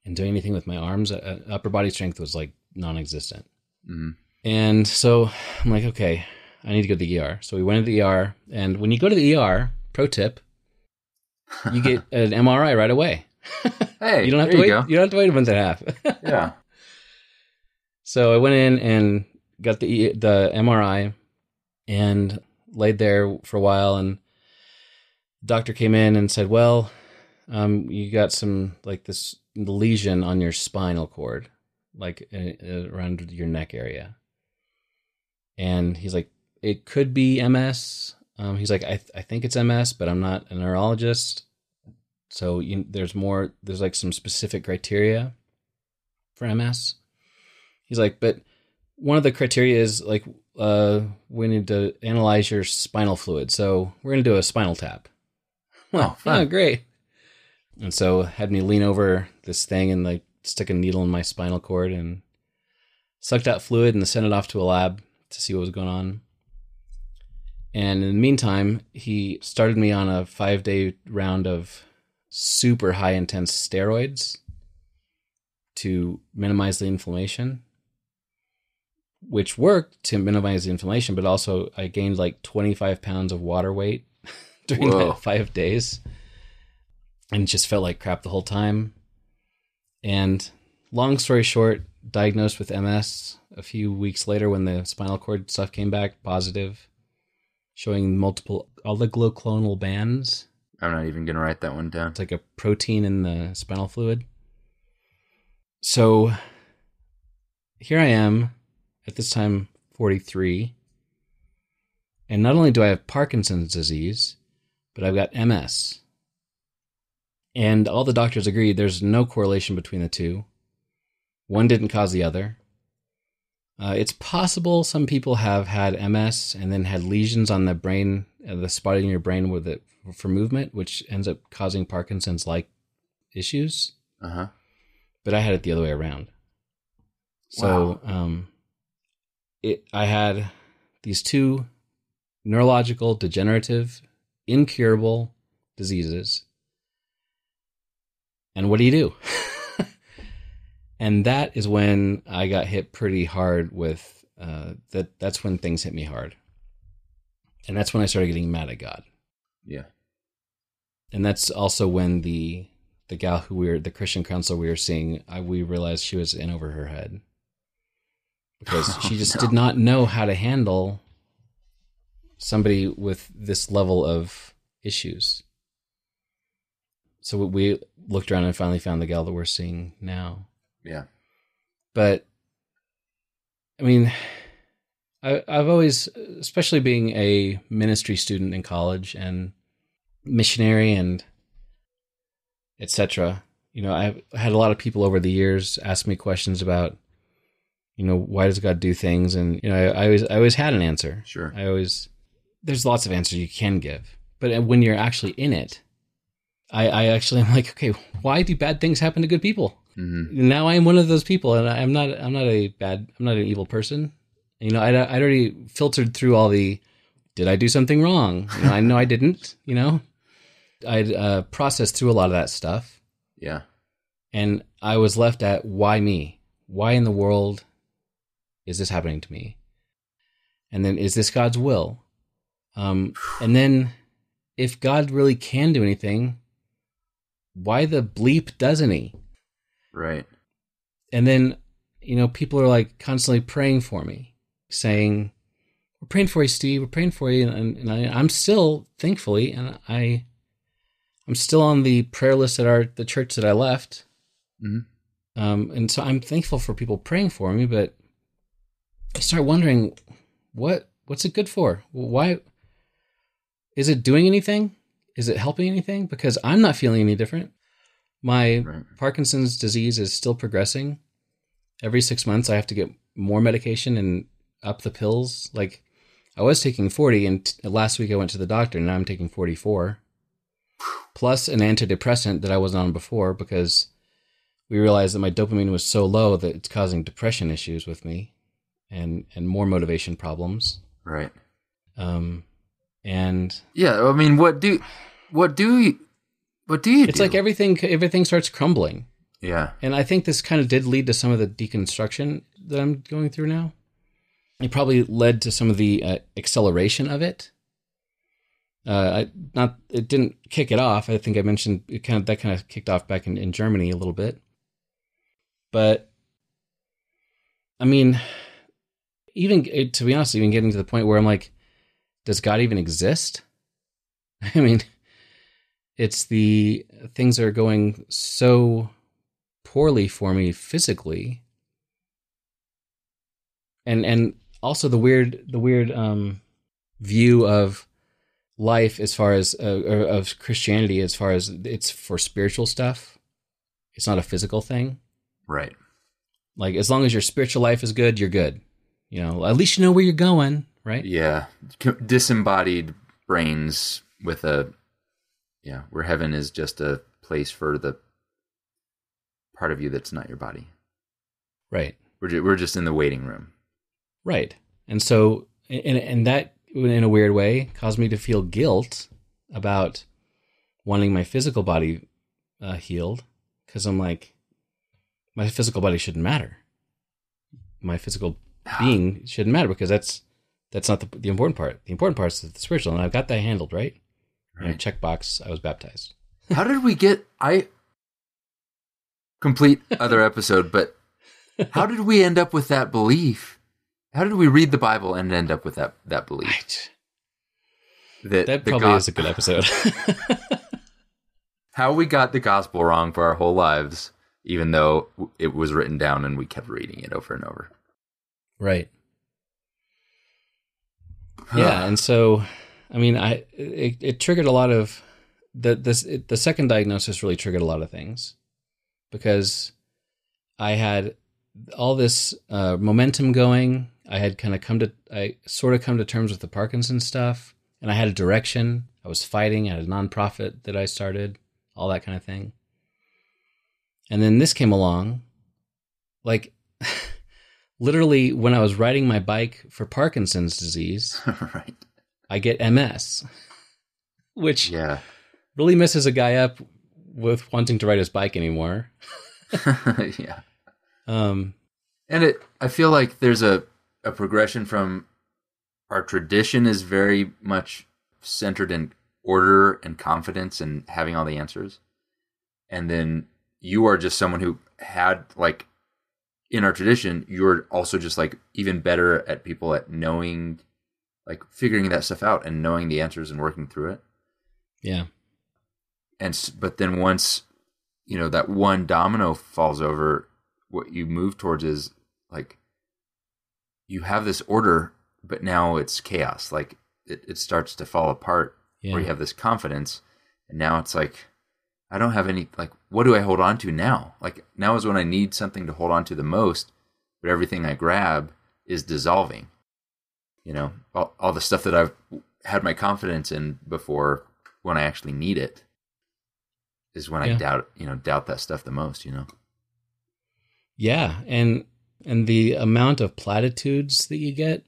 and doing anything with my arms. Uh, upper body strength was like non-existent, Mhm. and so I'm like, okay, I need to go to the ER. So we went to the ER, and when you go to the ER, pro tip, you get an MRI right away. Hey, you don't have there to wait. you go. You don't have to wait a month and a half. Yeah. So I went in and got the the MRI and laid there for a while and doctor came in and said, "Well, um, you got some like this lesion on your spinal cord, like uh, uh, around your neck area." And he's like, "It could be MS." Um, he's like, "I th- I think it's MS, but I'm not a neurologist." So you, there's more. There's like some specific criteria for MS. He's like, but one of the criteria is like uh, we need to analyze your spinal fluid. So we're gonna do a spinal tap. Oh, fun. yeah, great. And so had me lean over this thing and like stick a needle in my spinal cord and sucked out fluid and sent it off to a lab to see what was going on. And in the meantime, he started me on a five day round of super high intense steroids to minimize the inflammation, which worked to minimize the inflammation, but also I gained like 25 pounds of water weight during Whoa. that five days and just felt like crap the whole time. And long story short, diagnosed with MS a few weeks later when the spinal cord stuff came back positive, showing multiple oligoclonal bands. I'm not even gonna write that one down. It's like a protein in the spinal fluid. So here I am at this time 43. And not only do I have Parkinson's disease, but I've got MS. And all the doctors agree there's no correlation between the two. One didn't cause the other. Uh, it's possible some people have had MS and then had lesions on the brain, uh, the spot in your brain with it for movement, which ends up causing Parkinson's like issues. Uh huh. But I had it the other way around. So, um, it I had these two neurological, degenerative, incurable diseases. And what do you do? and that is when I got hit pretty hard with uh, that. That's when things hit me hard, and that's when I started getting mad at God. Yeah. And that's also when the the gal who we were the Christian counselor we were seeing, I, we realized she was in over her head because she just no. did not know how to handle somebody with this level of issues. So we looked around and finally found the gal that we're seeing now. Yeah. But I mean, I, I've always, especially being a ministry student in college and missionary and etc. You know, I've had a lot of people over the years ask me questions about, you know, why does God do things, and you know, I, I always, I always had an answer. Sure. I always, there's lots of answers you can give, but uh, when you're actually in it, I, I actually am like, okay, why do bad things happen to good people? Mm-hmm. now I'm one of those people, and I'm not. I'm not a bad. I'm not an evil person. You know, I I already filtered through all the. Did I do something wrong? You know, I know I didn't. You know, I'd uh, processed through a lot of that stuff, Yeah. and I was left at why me? Why in the world is this happening to me? And then is this God's will? Um, and then if God really can do anything, why the bleep doesn't he? Right. and then you know people are like constantly praying for me saying we're praying for you steve. We're praying for you. And, and I, i'm still thankfully and i i'm still on the prayer list at our the church that i left. Mhm. um, and so i'm thankful for people praying for me but i start wondering what what's it good for? Why is it doing anything? Is it helping anything? Because i'm not feeling any different my Right. Parkinson's disease is still progressing. Every six months, I have to get more medication and up the pills. Like, I was taking 40, and t- last week I went to the doctor, and now I'm taking 44, plus an antidepressant that I wasn't on before because we realized that my dopamine was so low that it's causing depression issues with me and, and more motivation problems. Right. Um, and Yeah. I mean, what do what do you what do you it's do? like everything everything starts crumbling. yeah. And I think this kind of did lead to some of the deconstruction that I'm going through now. It probably led to some of the uh, acceleration of it. Uh, I not it didn't kick it off. I think I mentioned it kind of that kind of kicked off back in, in Germany a little bit. But I mean, even to be honest, even getting to the point where I'm like, does God even exist? I mean, it's the things are going so poorly for me physically. And and also the weird the weird um view of life as far as uh, of christianity as far as it's for spiritual stuff. It's not a physical thing. Right. like as long as your spiritual life is good you're good. You know at least you know where you're going right? Yeah. Disembodied brains with a yeah, where heaven is just a place for the part of you that's not your body. right We're ju- we're just in the waiting room. Right. And so, and, and that, in a weird way, caused me to feel guilt about wanting my physical body uh, healed because I'm like, my physical body shouldn't matter. My physical being shouldn't matter because that's that's not the, the important part. The important part is the spiritual, and I've got that handled, right? You know, Right. check box. I was baptized. How did we get I complete other episode, but how did we end up with that belief? How did we read the Bible and end up with that that belief? Right. That That probably go- is a good episode. how we got the gospel wrong for our whole lives, even though it was written down and we kept reading it over and over. Right. yeah, and so I mean, I it, it triggered a lot of the this it, the second diagnosis really triggered a lot of things because I had all this uh, momentum going. I had kind of come to, I sort of come to terms with the Parkinson stuff, and I had a direction. I was fighting. I had a nonprofit that I started, all that kind of thing. And then this came along, like literally when I was riding my bike for Parkinson's disease, right. I get MS, which Yeah. really messes a guy up with wanting to ride his bike anymore. yeah. Um, And it I feel like there's a, a progression from our tradition is very much centered in order and confidence and having all the answers. And then you are just someone who had like in our tradition, you're also just like even better at people at knowing like figuring that stuff out and knowing the answers and working through it. yeah, and but then once you know that one domino falls over what you move towards is like you have this order but now it's chaos. Like it, it starts to fall apart yeah, where you have this confidence. And now it's like i don't have any like what do i hold on to now? Like now is when i need something to hold on to the most but everything i grab is dissolving you know all, all the stuff that i've had my confidence in before when i actually need it is when i doubt you know doubt that stuff the most you know yeah, and and the amount of platitudes that you get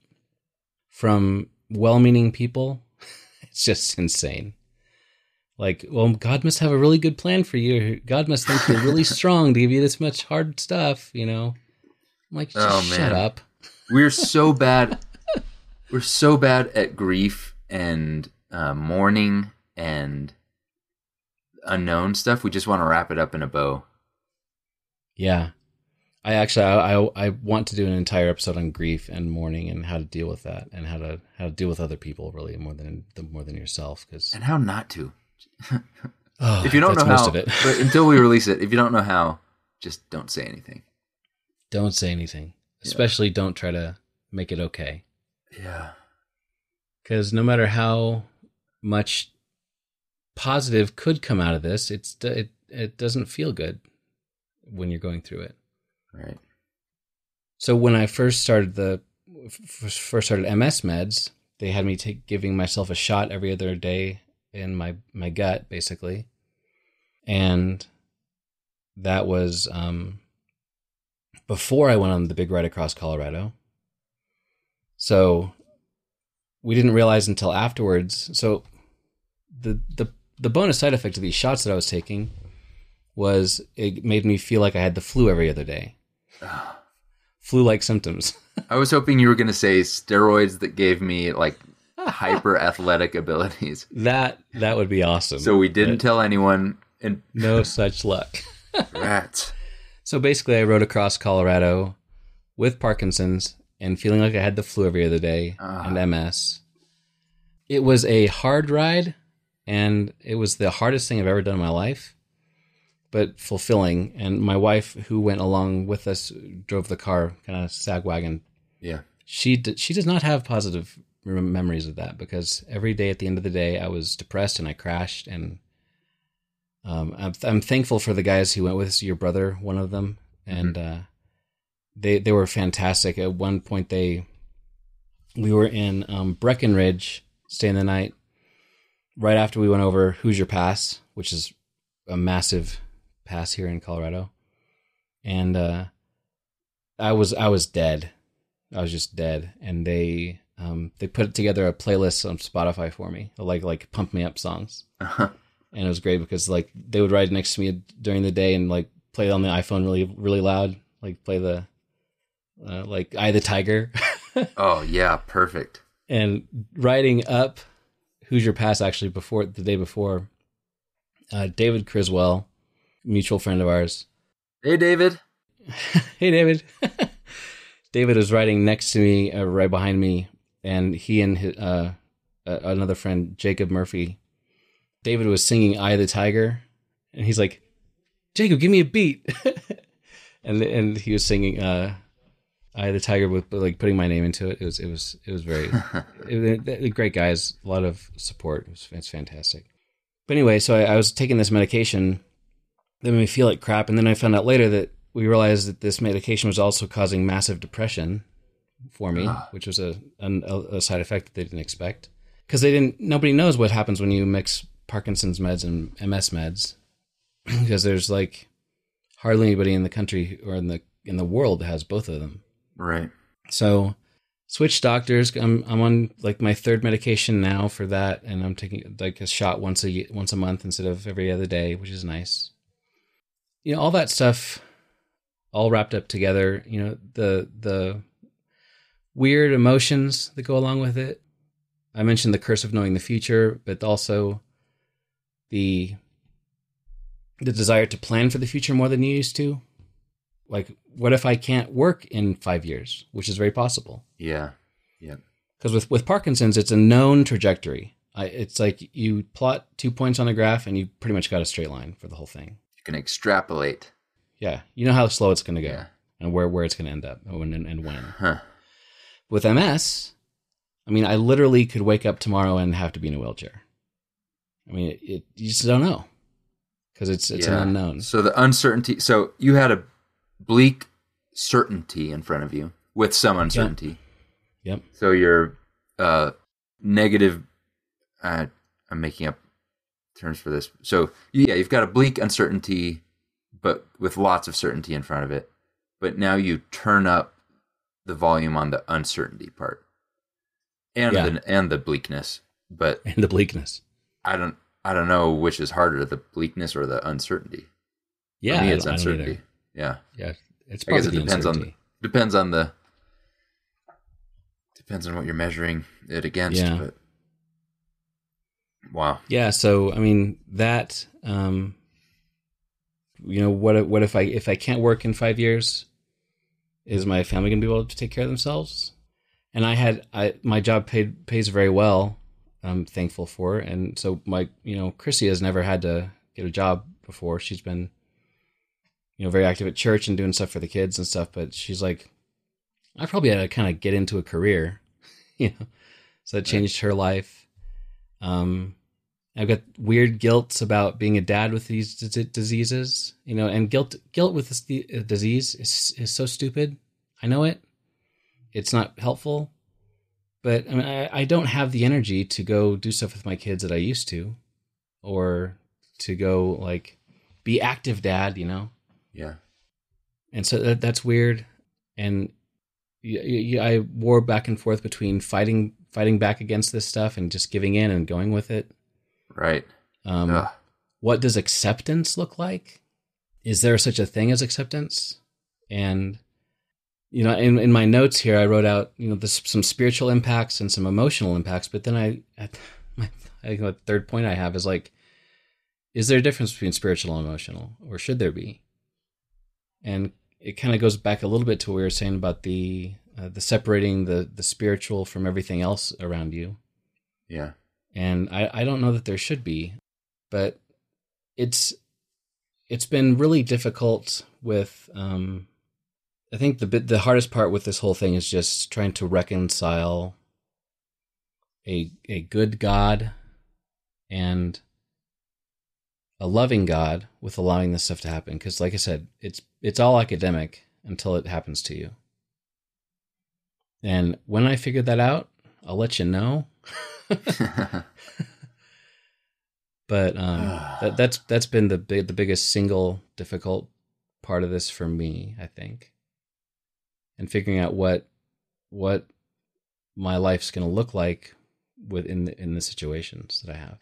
from well-meaning people, it's just insane. Like, well, God must have a really good plan for you. God must think you're really strong to give you this much hard stuff, you know. I'm like, just Oh, shut up. we're so bad we're so bad at grief and uh, mourning and unknown stuff. We just want to wrap it up in a bow. Yeah. I actually I, I I want to do an entire episode on grief and mourning and how to deal with that and how to how to deal with other people really more than the, more than yourself because and how not to. Oh, if you don't know most how of it. but until we release it if you don't know how just don't say anything. Don't say anything. Especially don't try to make it okay yeah. Because no matter how much positive could come out of this it's it it doesn't feel good when you're going through it. Right. So when I first started the f- first started MS meds, they had me take giving myself a shot every other day in my my gut, basically, and that was um, before I went on the big ride across Colorado. So we didn't realize until afterwards. So the the the bonus side effect of these shots that I was taking was it made me feel like I had the flu every other day flu like symptoms. i was hoping you were going to say steroids that gave me like hyper athletic abilities that that would be awesome. so we didn't tell anyone and no such luck. rats So basically, I rode across Colorado with Parkinson's and feeling like I had the flu every other day Ah. and MS. It was a hard ride, and it was the hardest thing I've ever done in my life, but fulfilling. And my wife, who went along with us, drove the car, kind of sag wagon. yeah She d- she does not have positive rem- memories of that because every day at the end of the day, I was depressed and I crashed. And um, I'm I'm thankful for the guys who went with us. Your brother, one of them, and uh, they they were fantastic. At one point, they we were in um, Breckenridge, staying the night. Right after we went over Hoosier Pass, which is a massive pass here in Colorado, and uh, I was I was dead. I was just dead, and they um, they put together a playlist on Spotify for me, like like pump me up songs, and it was great because like they would ride next to me during the day and like play on the iPhone really really loud, like play the uh, like Eye the Tiger, oh yeah perfect. And riding up Hoosier Pass actually before the day before, uh, David Criswell, mutual friend of ours, hey david. Hey david. David was riding next to me uh, right behind me and he and his, uh, uh, another friend jacob murphy. David was singing eye the tiger and he's like jacob give me a beat. And and he was singing uh eye of the tiger with like putting my name into it it was it was it was very it, it- great guys a lot of support it was it's fantastic but anyway so I, I was taking this medication that made me feel like crap and then i found out later that we realized that this medication was also causing massive depression for me, Ah. which was a, an, a a side effect that they didn't expect because they didn't. Nobody knows what happens when you mix Parkinson's meds and MS meds because there's like hardly anybody in the country or in the in the world that has both of them. Right. So switch doctors. I'm I'm on like my third medication now for that, and I'm taking like a shot once a once a month instead of every other day, which is nice. You know, all that stuff, all wrapped up together. You know, the the weird emotions that go along with it. I mentioned the curse of knowing the future, but also the the desire to plan for the future more than you used to. Like, what if I can't work in five years, which is very possible? Yeah. Yeah. Because with with Parkinson's, it's a known trajectory. I, it's like you plot two points on a graph, and you pretty much got a straight line for the whole thing. You can extrapolate. Yeah, you know how slow it's going to go, Yeah. and where where it's going to end up, oh, and when and when. Huh. With MS, I mean, I literally could wake up tomorrow and have to be in a wheelchair. I mean, it, it you just don't know because it's it's Yeah. an unknown. So the uncertainty. So you had a bleak certainty in front of you with some uncertainty. Yep. So your uh, negative. Uh, I'm making up terms for this. So yeah, you've got a bleak uncertainty, but with lots of certainty in front of it. But now you turn up the volume on the uncertainty part, and Yeah. the and the bleakness. But And the bleakness. I don't I don't know which is harder, the bleakness or the uncertainty. Yeah, For me, I it's don't- I don't uncertainty. Yeah, Yeah, it's I guess it depends on uncertainty. depends on the depends on what you're measuring it against. Yeah. But wow, Yeah, so I mean that um you know what if- what if I if I can't work in 5 years is my family going to be able to take care of themselves? And I had I my job paid pays very well. I'm thankful for and so my you know Chrissy has never had to get a job before. She's been you know very active at church and doing stuff for the kids and stuff, but she's like I probably had to kind of get into a career, you know. So it changed her life. Um, I've got weird guilt about being a dad with these dis- diseases, you know, and guilt guilt with this di- uh, disease is is so stupid. I know it. It's not helpful, but I mean, I, I don't have the energy to go do stuff with my kids that I used to, or to go like be active dad, you know yeah, and so that, that's weird. And I war back and forth between fighting fighting back against this stuff and just giving in and going with it. Right. um, Ugh. what does acceptance look like? Is there such a thing as acceptance? And you know in, in my notes here i wrote out you know this, some spiritual impacts and some emotional impacts but then i at my I think the third point i have is like is there a difference between spiritual and emotional or should there be and it kind of goes back a little bit to what we were saying about the uh, the separating the the spiritual from everything else around you. Yeah, and I, I don't know that there should be, but it's it's been really difficult with um I think the bit the hardest part with this whole thing is just trying to reconcile a a good God and a loving God with allowing this stuff to happen. Because like I said it's it's all academic until it happens to you. And when I figure that out, I'll let you know. but um, that, that's that's been the big the biggest single difficult part of this for me, I think. And figuring out what what my life's going to look like within the, in the situations that I have.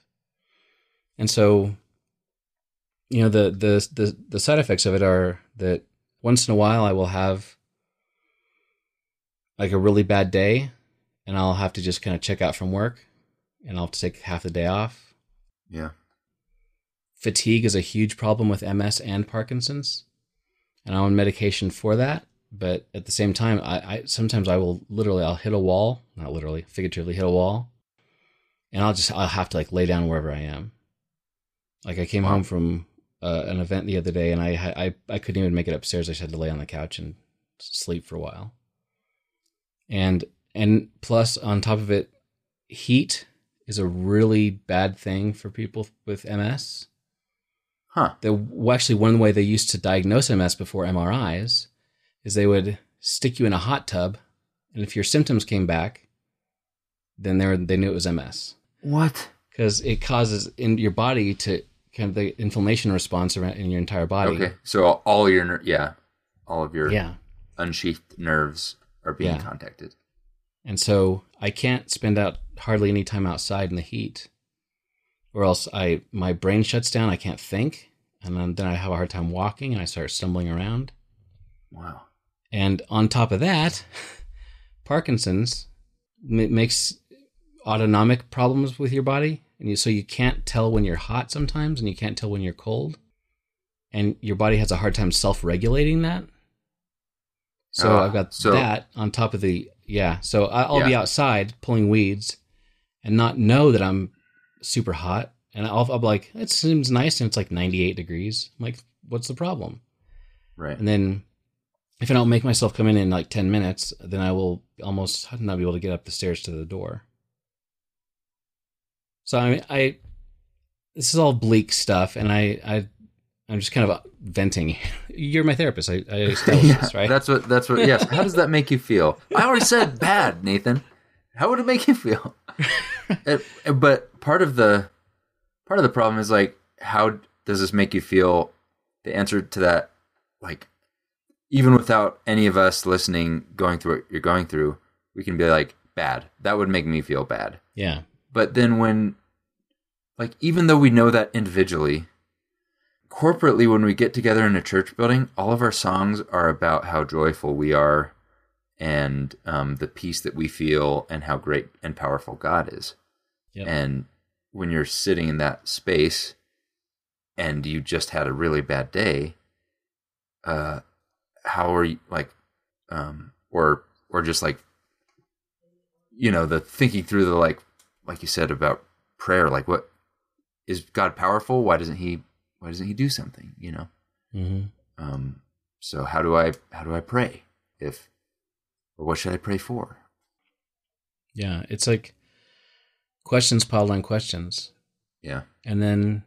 And so you know the the the the side effects of it are that once in a while I will have like a really bad day and I'll have to just kind of check out from work and I'll have to take half the day off. yeah, Fatigue is a huge problem with MS and Parkinson's. And I'm on medication for that. But at the same time, I, I sometimes I will literally I'll hit a wall, not literally, figuratively hit a wall. And I'll just I'll have to like lay down wherever I am. Like I came home from uh, an event the other day and I, I I couldn't even make it upstairs. I just had to lay on the couch and sleep for a while. And and plus on top of it, heat is a really bad thing for people with MS. Huh. The well, actually one of the way they used to diagnose MS before MRIs is they would stick you in a hot tub, and if your symptoms came back, then they were, they knew it was MS What? because it causes in your body to kind of the inflammation response around in your entire body. Okay. So all- your ner- yeah, all of your Yeah. unsheathed nerves are being Yeah. contacted. And so I can't spend out hardly any time outside in the heat, or else I my brain shuts down. I can't think, and then, then I have a hard time walking, and I start stumbling around. Wow. And on top of that, Parkinson's m- makes autonomic problems with your body, and you, so you can't tell when you're hot sometimes, and you can't tell when you're cold, and your body has a hard time self-regulating that. So Ah, I've got so- that on top of the yeah. So I'll be outside pulling weeds, and not know that I'm super hot, and I'll, I'll be like, it seems nice, and it's like 98 degrees. I'm like, what's the problem? Right. And then if I don't make myself come in in like 10 minutes, then I will almost not be able to get up the stairs to the door. So I mean, I this is all bleak stuff, and I I I'm just kind of uh, venting. You're my therapist. I, I established Yeah, this, right? That's what. That's what. Yes. How does that make you feel? I already said bad, Nathan. How would it make you feel? It- but part of the part of the problem is like, how does this make you feel? The answer to that, like, even without any of us listening, going through what you're going through, we can be like, bad. That would make me feel bad. yeah, But then when, like, even though we know that individually, corporately, when we get together in a church building, all of our songs are about how joyful we are and um, the peace that we feel and how great and powerful God is. Yep. And when you're sitting in that space and you just had a really bad day, uh, how are you like, um, or or just like, you know, the thinking through the like, like you said about prayer, like what is God powerful? Why doesn't he? Why doesn't he do something? You know. hmm Um, so how do I how do I pray if or what should I pray for? yeah. It's like questions piled on questions. Yeah. and then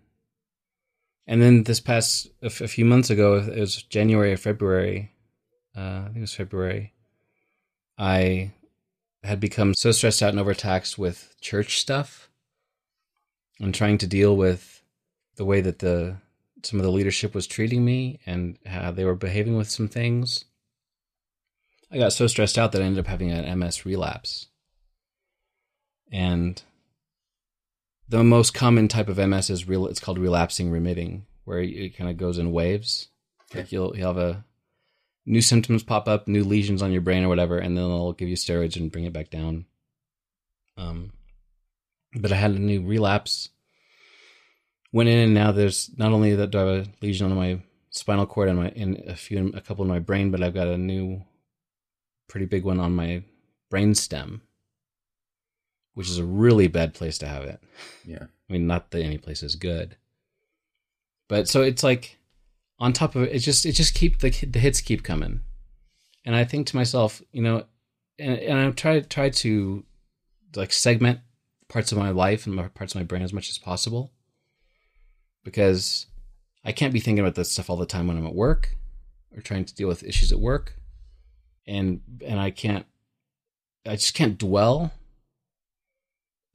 and then this past a, f- a few months ago it was january or february uh, i think it was february i had become so stressed out and overtaxed with church stuff and trying to deal with the way that the some of the leadership was treating me and how they were behaving with some things i got so stressed out that i ended up having an ms relapse and the most common type of MS is real. It's called relapsing remitting, where it kind of goes in waves. Like you'll you'll have a new symptoms pop up, new lesions on your brain or whatever, and then they'll give you steroids and bring it back down. Um, but I had a new relapse. Went in and now there's not only that do I have a lesion on my spinal cord and my in a few a couple in my brain, but I've got a new, pretty big one on my brain stem, which is a really bad place to have it. Yeah. I mean, not that any place is good, but so it's like on top of it, it just it just keep the the hits keep coming, and I think to myself, you know, and, and I try try to like segment parts of my life and my, parts of my brain as much as possible, because I can't be thinking about this stuff all the time when I'm at work or trying to deal with issues at work, and and I can't, I just can't dwell.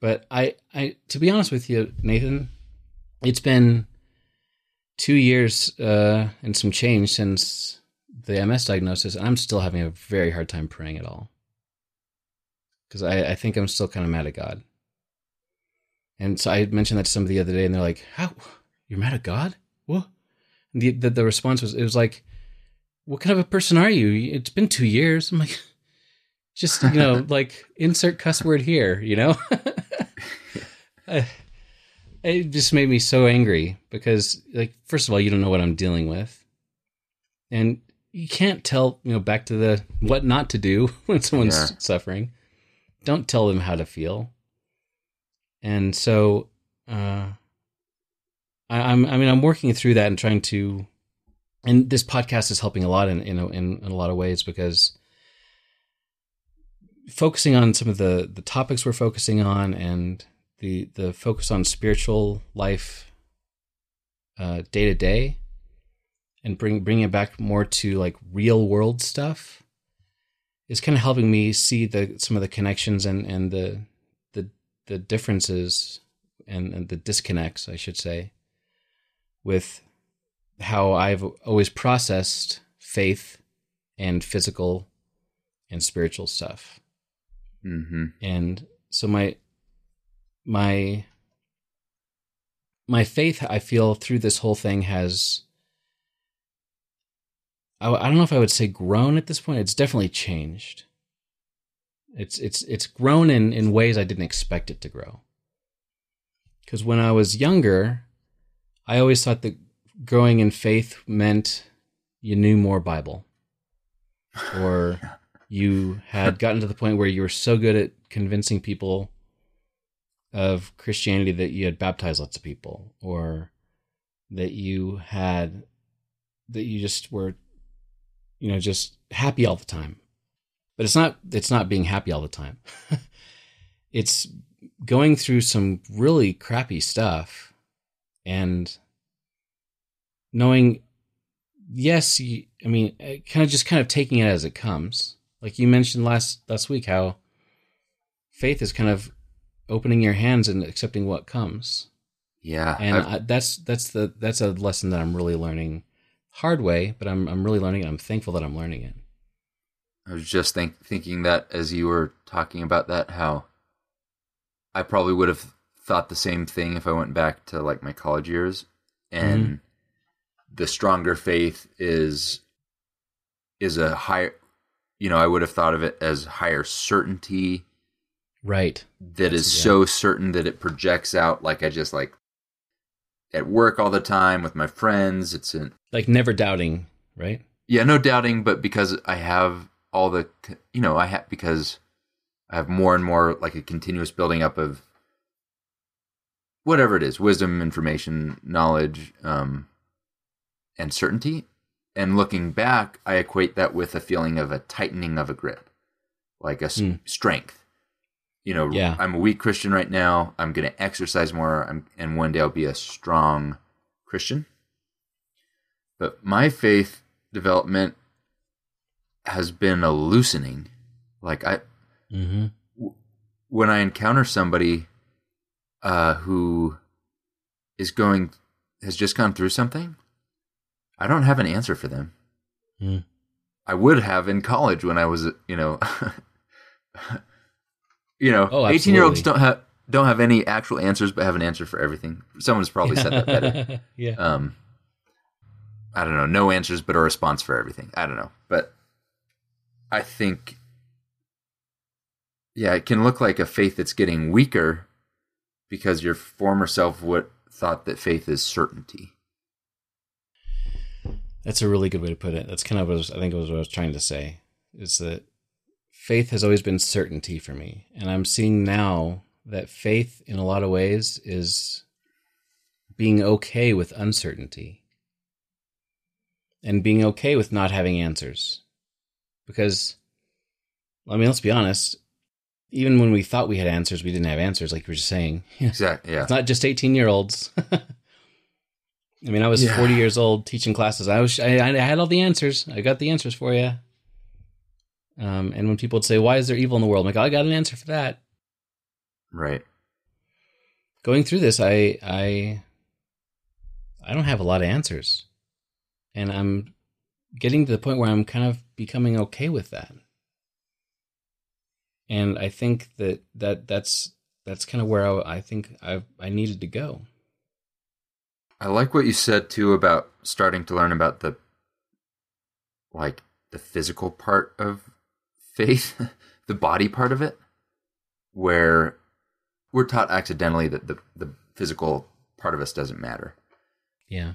But I, I, to be honest with you, Nathan, it's been two years uh, and some change since the MS diagnosis, and I'm still having a very hard time praying at all. Because I, I think I'm still kind of mad at God. And so I mentioned that to somebody the other day, and they're like, "How? You're mad at God? What?" And the, the the response was, "It was like, what kind of a person are you? It's been two years." I'm like, just you know, like insert cuss word here, you know. I- it just made me so angry because, like, first of all, you don't know what I'm dealing with, and you can't tell, you know, back to the what not to do when someone's Yeah. suffering. Don't tell them how to feel. And so, uh, I, I'm, I mean, I'm working through that and trying to, and this podcast is helping a lot in, in, a- in, in a lot of ways because focusing on some of the, the topics we're focusing on and the, the focus on spiritual life day to day and bring bring it back more to like real world stuff is kind of helping me see the some of the connections and and the the the differences and, and the disconnects I should say with how I've always processed faith and physical and spiritual stuff. Mm-hmm. And so my my my faith I feel through this whole thing has I, I don't know if I would say grown at this point. It's definitely changed. It's it's it's grown in in ways I didn't expect it to grow. Because when I was younger, I always thought that growing in faith meant you knew more Bible, or you had gotten to the point where you were so good at convincing people of Christianity that you had baptized lots of people, or that you had that you just were you know, just happy all the time. But it's not it's not being happy all the time. it's going through some really crappy stuff and knowing yes, you, I mean, uh, kind of just kind of taking it as it comes. Like you mentioned last last week how faith is kind of opening your hands and accepting what comes. Yeah, and I, that's that's the that's a lesson that I'm really learning hard way, but I'm I'm really learning it. I'm thankful that I'm learning it. I was just think, thinking that as you were talking about that, how I probably would have thought the same thing if I went back to like my college years, and mm-hmm. the stronger faith is is a higher. You know, I would have thought of it as higher certainty, right? That That's, is yeah. so certain that it projects out. Like I just like at work all the time with my friends. It's an like never doubting, right? Yeah, no doubting, but because I have all the, you know, I have because I have more and more like a continuous building up of whatever it is, wisdom, information, knowledge, um, and certainty. And looking back, I equate that with a feeling of a tightening of a grip, like a mm. strength you know, yeah. I'm a weak Christian right now. I'm going to exercise more. I'm, and one day I'll be a strong Christian. But my faith development has been a loosening. Like I, mm-hmm. w- when I encounter somebody uh, who is going, has just gone through something, I don't have an answer for them. Mm. I would have in college when I was, you know, You know, oh, eighteen year olds don't have don't have any actual answers, but have an answer for everything. Someone's probably said that better. yeah. Um, I don't know. No answers, but a response for everything. I don't know, but I think, yeah, it can look like a faith that's getting weaker because your former self would thought that faith is certainty. That's a really good way to put it. That's kind of what I, was, I think was what I was trying to say. Is that faith has always been certainty for me. And I'm seeing now that faith, in a lot of ways, is being okay with uncertainty and being okay with not having answers. Because, I mean, let's be honest, even when we thought we had answers, we didn't have answers, like you were just saying. Exactly. Yeah. It's not just 18 year olds. I mean, I was yeah. 40 years old teaching classes. I was, I, I had all the answers. I got the answers for you. Um, and when people would say, "Why is there evil in the world?" I'm like, oh, "I got an answer for that." Right. Going through this, I I I don't have a lot of answers, and I'm getting to the point where I'm kind of becoming okay with that. And I think that that that's that's kind of where I, I think I I needed to go. I like what you said too about starting to learn about the like the physical part of faith, the body part of it, where we're taught accidentally that the, the physical part of us doesn't matter. Yeah.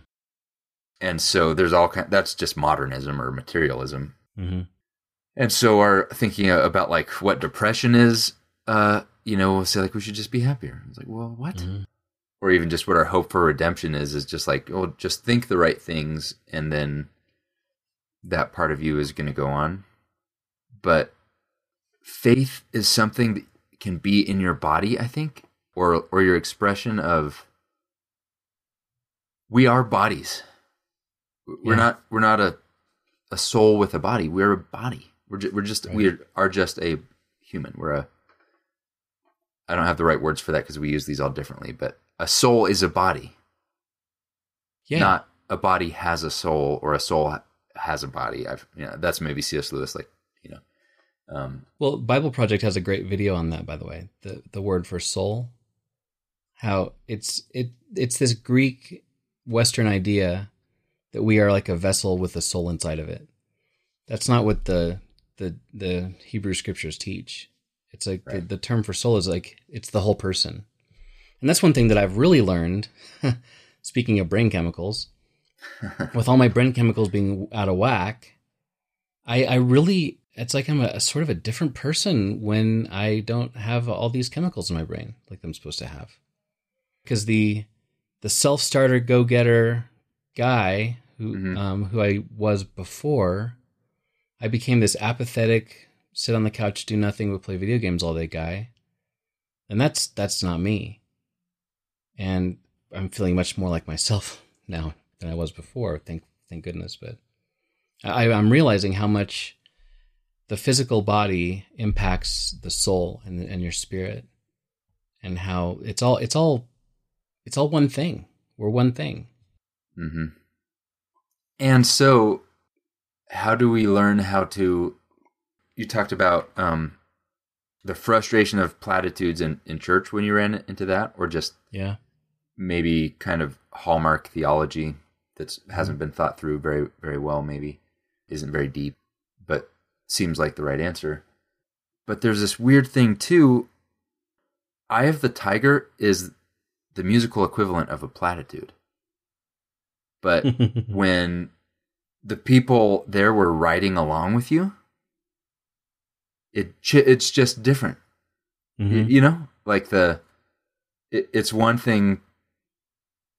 And so there's all kind that's just modernism or materialism. Mm-hmm. And so our thinking about like what depression is, uh, you know, we'll say like we should just be happier. It's like, well, what? Mm-hmm. Or even just what our hope for redemption is, is just like, oh, just think the right things and then that part of you is going to go on but faith is something that can be in your body, I think, or or your expression of we are bodies. We're Yeah. not we're not a a soul with a body. We're a body. We're ju- we're just Right. we are just a human. We're a I don't have the right words for that because we use these all differently, but a soul is a body. Yeah. Not a body has a soul or a soul has a body. I've you know, that's maybe C.S. Lewis like, you know. Um Well, Bible Project has a great video on that, by the way. The the word for soul, how it's it it's this Greek Western idea that we are like a vessel with a soul inside of it. That's not what the the the Hebrew scriptures teach. It's like Right. the, the term for soul is like it's the whole person, and that's one thing that I've really learned. speaking of brain chemicals, with all my brain chemicals being out of whack, I, I really, it's like I'm a, a sort of a different person when I don't have all these chemicals in my brain like I'm supposed to have. Because the the self starter go getter guy who Mhm. um, who I was before, I became this apathetic, sit on the couch, do nothing but play video games all day guy, and that's that's not me. And I'm feeling much more like myself now than I was before. Thank thank goodness. But I, I'm realizing how much the physical body impacts the soul and and your spirit, and how it's all it's all it's all one thing. We're one thing. hmm And so, how do we learn how to? You talked about um, the frustration of platitudes in, in church when you ran into that, or just Yeah. maybe kind of hallmark theology that hasn't been thought through very very well. Maybe isn't very deep, seems like the right answer. But there's this weird thing too. Eye of the Tiger is the musical equivalent of a platitude. But when the people there were riding along with you, it ch- it's just different. Mhm. You know, like the it, it's one thing.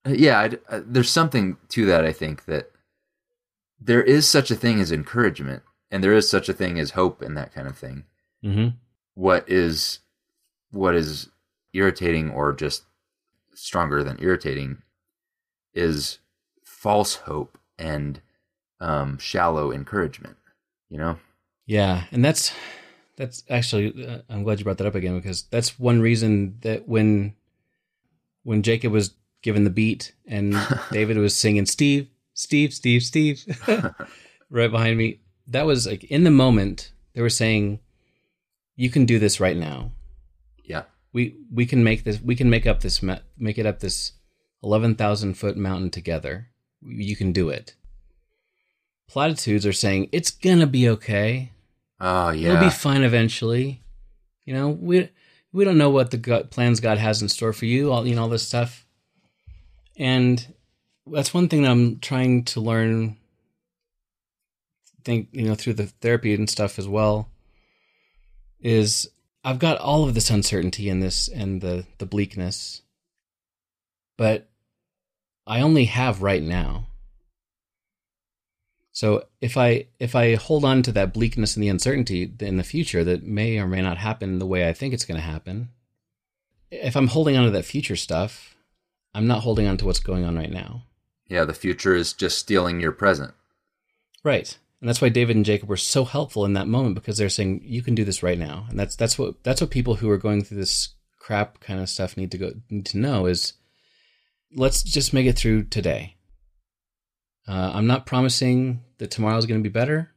uh, Yeah, I'd, uh, there's something to that. I think that there is such a thing as encouragement, and there is such a thing as hope, and that kind of thing. Mhm. What is what is irritating, or just stronger than irritating, is false hope and um, shallow encouragement. You know. Yeah, and that's that's actually uh, I'm glad you brought that up again because that's one reason that when when Jacob was given the beat and David was singing Steve, Steve, Steve, Steve right behind me, that was like in the moment they were saying you can do this right now. Yeah. We we can make this we can make up this make it up this 11,000 foot mountain together. You can do it. Platitudes are saying it's going to be okay. Oh yeah. It'll be fine eventually. You know, we we don't know what the God, plans God has in store for you. All you know, all this stuff, and that's one thing that I'm trying to learn. Think you know through the therapy and stuff as well. Is I've got all of this uncertainty and this and the the bleakness, but I only have right now. So if I if I hold on to that bleakness and the uncertainty in the future that may or may not happen the way I think it's going to happen, if I'm holding on to that future stuff, I'm not holding on to what's going on right now. Yeah, the future is just stealing your present. Right. And that's why David and Jacob were so helpful in that moment because they're saying you can do this right now. And that's that's what that's what people who are going through this crap kind of stuff need to go need to know is let's just make it through today. Uh, I'm not promising that tomorrow is going to be better.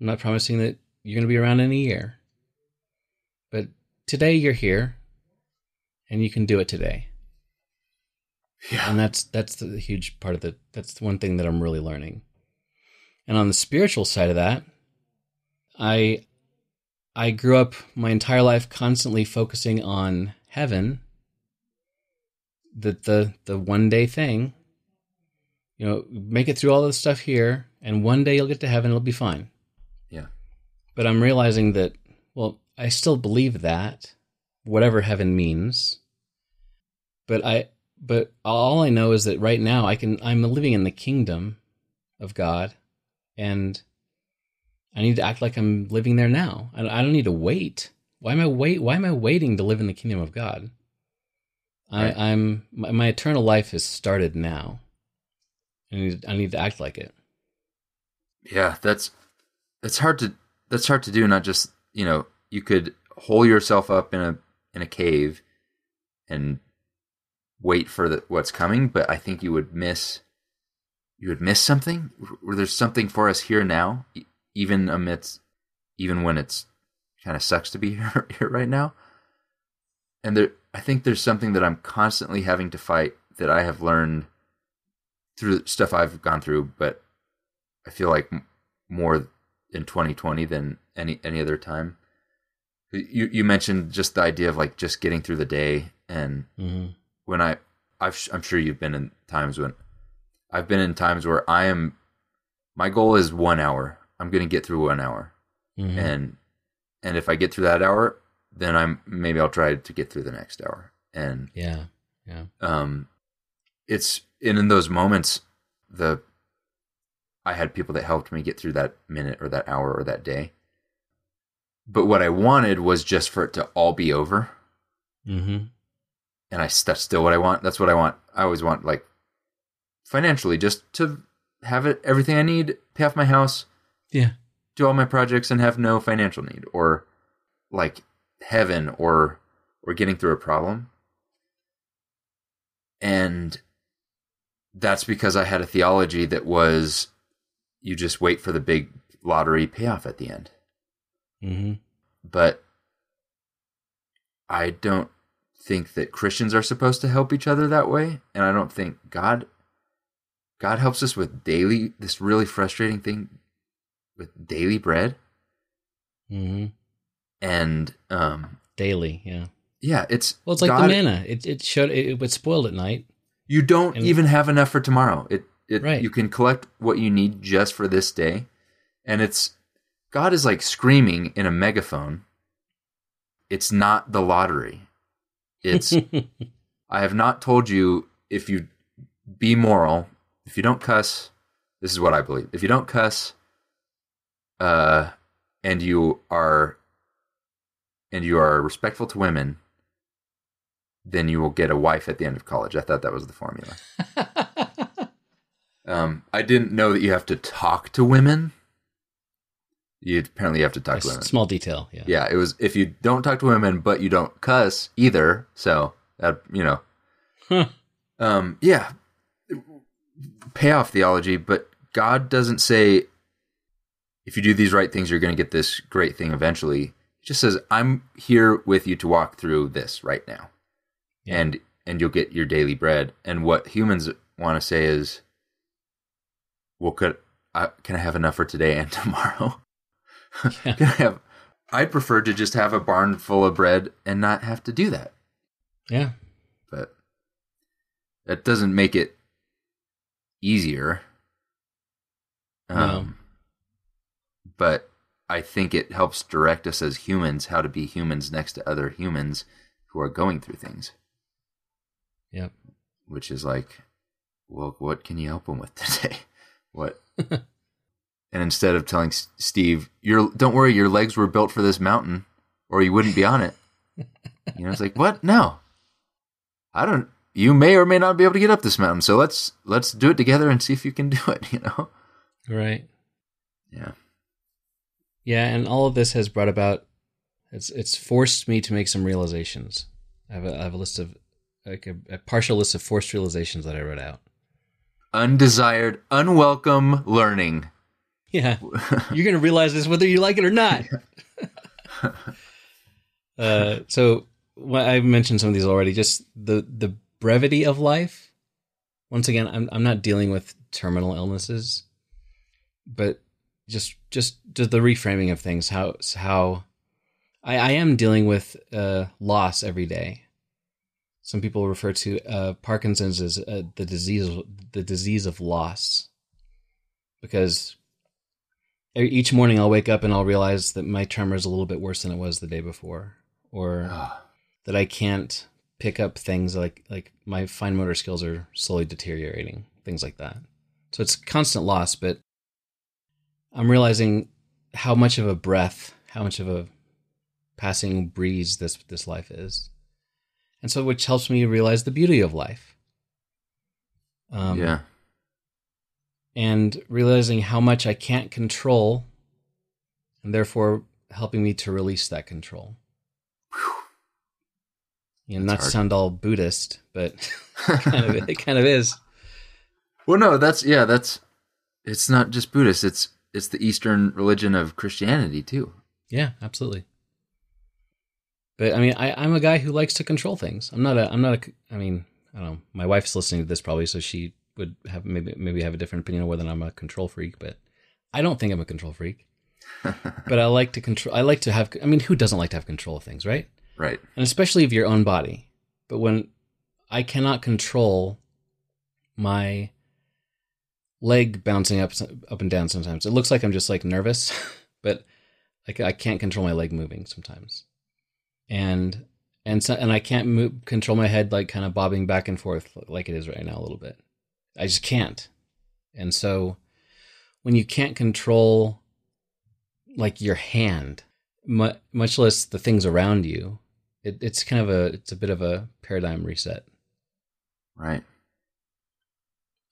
I'm not promising that you're going to be around in a year. But today you're here and you can do it today. Yeah. And that's that's the huge part of the that's the one thing that I'm really learning. And on the spiritual side of that, I I grew up my entire life constantly focusing on heaven, the the the one day thing. You know, make it through all this stuff here, and one day you'll get to heaven, it'll be fine. Yeah. But I'm realizing that, well, I still believe that, whatever heaven means. But I, but all I know is that right now I can, I'm living in the kingdom of God, and I need to act like I'm living there now. I, don't need to wait. Why am I wait? Why am I waiting to live in the kingdom of God? Right. I, I'm my, my eternal life has started now. I need, I need to act like it. Yeah, that's that's hard to that's hard to do. Not just you know you could hole yourself up in a in a cave and wait for the, what's coming, but I think you would miss you would miss something. Where there's something for us here now, even amidst even when it's kind of sucks to be here, here right now. And there, I think there's something that I'm constantly having to fight that I have learned through stuff I've gone through, but I feel like more in 2020 than any any other time. You you mentioned just the idea of like just getting through the day, and hmm when I I've, I'm sure you've been in times when I've been in times where I am my goal is one hour. I'm going to get through one hour, hmm and and if I get through that hour, then I'm maybe I'll try to get through the next hour, and yeah, yeah, um it's and in those moments the i had people that helped me get through that minute or that hour or that day. But what i wanted was just for it to all be over. Hmm and i that's still what i want. That's what i want. I always want like financially just to have it everything i need pay off my house yeah, do all my projects and have no financial need or like heaven or or getting through a problem. And that's because i had a theology that was you just wait for the big lottery payoff at the end. Hmm but i don't think that christians are supposed to help each other that way and i don't think god god helps us with daily this really frustrating thing with daily bread hmm and um daily. Yeah. yeah it's Well, it's like God- the manna. It it showed it, it would spoil at night. you don't and- even have enough for tomorrow it it Right. you can collect what you need just for this day and it's god is like screaming in a megaphone it's not the lottery it's i have not told you if you be moral if you don't cuss this is what i believe if you don't cuss uh and you are and you are respectful to women then you will get a wife at the end of college i thought that was the formula um i didn't know that you have to talk to women you apparently have to talk A to women small detail. Yeah. yeah it was if you don't talk to women but you don't cuss either so that you know Huh. um yeah payoff theology but god doesn't say if you do these right things you're going to get this great thing eventually he just says i'm here with you to walk through this right now Yeah. and and you'll get your daily bread and what humans want to say is well could I, can i have enough for today and tomorrow Yeah. can i have i'd prefer to just have a barn full of bread and not have to do that Yeah. but that doesn't make it easier. No. Um, But I think it helps direct us as humans how to be humans next to other humans who are going through things, Yep. which is like, well, what can you help them with today? What? and instead of telling S- Steve, "Your don't worry, your legs were built for this mountain, or you wouldn't be on it," you know, it's like, what? No, I don't. You may or may not be able to get up this mountain, so let's let's do it together and see if you can do it. You know? Right. Yeah. Yeah, and all of this has brought about it's it's forced me to make some realizations. I have a, I have a list of like a, a partial list of forced realizations that I wrote out. Undesired, unwelcome learning. Yeah, you're gonna realize this whether you like it or not. uh, so well, I mentioned some of these already. Just the the brevity of life. Once again, I'm I'm not dealing with terminal illnesses, but just just the reframing of things. How how I, I am dealing with uh, loss every day. Some people refer to uh, Parkinson's as uh, the disease the disease of loss, because each morning I'll wake up and I'll realize that my tremor is a little bit worse than it was the day before, or Ah, that I can't pick up things like like my fine motor skills are slowly deteriorating, things like that. So it's constant loss, but I'm realizing how much of a breath, how much of a passing breeze this this life is, and so which helps me realize the beauty of life. Um, yeah. and realizing how much I can't control, and therefore helping me to release that control. You know, not to sound all Buddhist, but kind of, it kind of is. Well, no, that's yeah, that's it's not just Buddhist. It's it's the Eastern religion of Christianity too. Yeah, absolutely. But I mean, I, I'm a guy who likes to control things. I'm not a. I'm not a. I mean, I don't know. My wife's listening to this probably, so she would have maybe maybe have a different opinion on whether I'm a control freak. But I don't think I'm a control freak. but I like to control. I like to have. I mean, who doesn't like to have control of things, right? Right. and especially of your own body. But when I cannot control my leg bouncing up up and down sometimes, it looks like I'm just like nervous, but like I can't control my leg moving sometimes, and and so, and I can't move, control my head like kind of bobbing back and forth like it is right now a little bit. I just can't, and so when you can't control like your hand, much less the things around you, it, it's kind of a it's a bit of a paradigm reset. Right.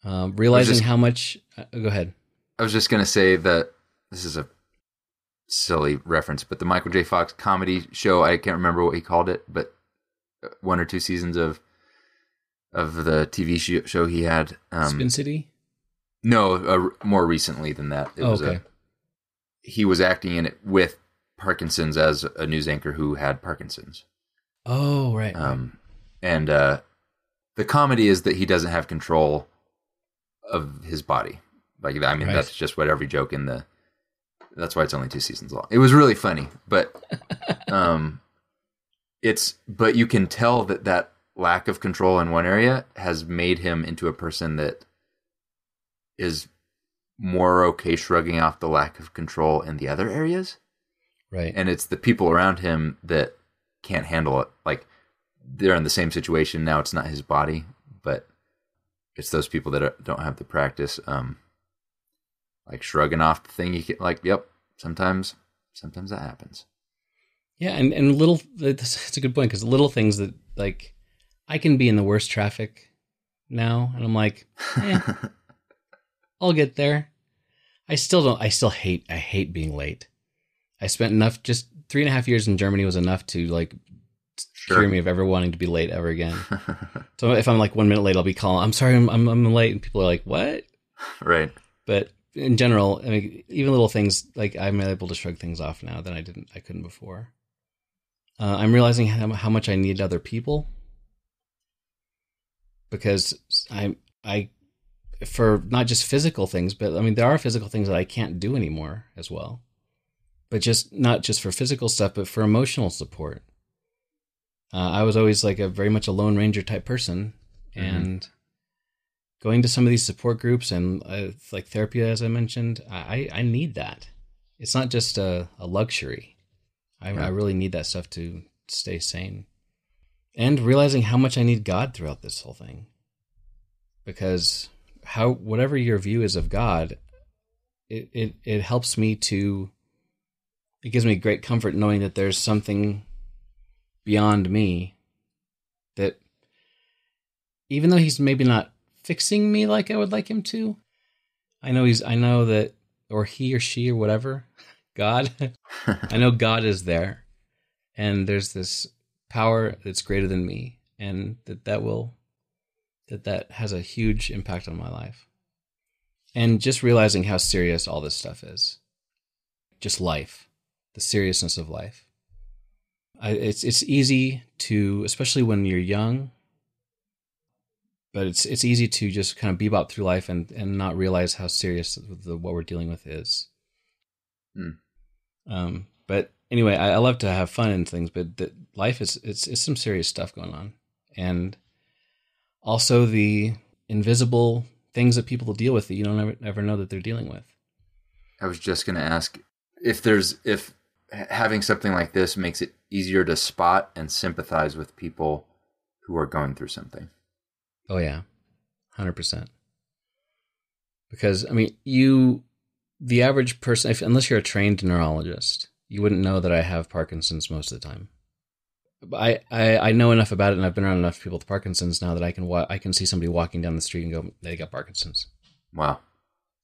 Um, realizing just- how much. Uh, go ahead. I was just gonna say that this is a silly reference, but the Michael J. Fox comedy show, I can't remember what he called it, but uh, one or two seasons of of the TV show he had. Um, Spin City. No, uh, more recently than that. It Oh, was okay. a, he was acting in it with Parkinson's as a news anchor who had Parkinson's. Oh right. Um, and uh, the comedy is that he doesn't have control of his body. Like I mean, Right. that's just what every joke in the. That's why it's only two seasons long. It was really funny, but um, it's but you can tell that that lack of control in one area has made him into a person that is more okay shrugging off the lack of control in the other areas right. and it's the people around him that can't handle it. Like they're in the same situation now. It's not his body, but it's those people that are, don't have the practice. Um, like shrugging off the thing. You get like, yep. Sometimes, sometimes that happens. Yeah, and and little that's, that's a good point because little things that like I can be in the worst traffic now, and I'm like, eh, I'll get there. I still don't. I still hate. I hate being late. I spent enough. Just three and a half years in Germany was enough to like cure me of ever wanting to be late ever again. so if I'm like one minute late, I'll be calling. I'm sorry, I'm I'm, I'm late, and people are like, what? right. But in general, I mean, even little things like I'm able to shrug things off now that I didn't, I couldn't before. Uh, I'm realizing how, how much I need other people because I, I, for not just physical things, but I mean, there are physical things that I can't do anymore as well. But just not just for physical stuff, but for emotional support. Uh, I was always like a very much a lone ranger type person, Mhm. and going to some of these support groups and uh, like therapy, as I mentioned, I, I need that. It's not just a, a luxury. I, Yeah. I really need that stuff to stay sane. And realizing how much I need God throughout this whole thing. Because how whatever your view is of God, it, it, it helps me to it gives me great comfort knowing that there's something beyond me that even though he's maybe not fixing me like I would like him to, I know he's I know that or he or she or whatever, God, I know God is there and there's this power that's greater than me and that that will that that has a huge impact on my life. And just realizing how serious all this stuff is. Just life, the seriousness of life. I, it's it's easy to, especially when you're young, but it's it's easy to just kind of bebop through life and and not realize how serious the, what we're dealing with is. Hmm. Um, but anyway, I, I love to have fun and things, but the, life is it's it's some serious stuff going on, and also the invisible things that people deal with that you don't ever, ever know that they're dealing with. I was just going to ask if there's if having something like this makes it easier to spot and sympathize with people who are going through something. Oh yeah, hundred percent. Because I mean, you, the average person, if, unless you're a trained neurologist, you wouldn't know that I have Parkinson's most of the time. I, I, I know enough about it, and I've been around enough people with Parkinson's now that I can wa- I can see somebody walking down the street and go, they got Parkinson's. Wow.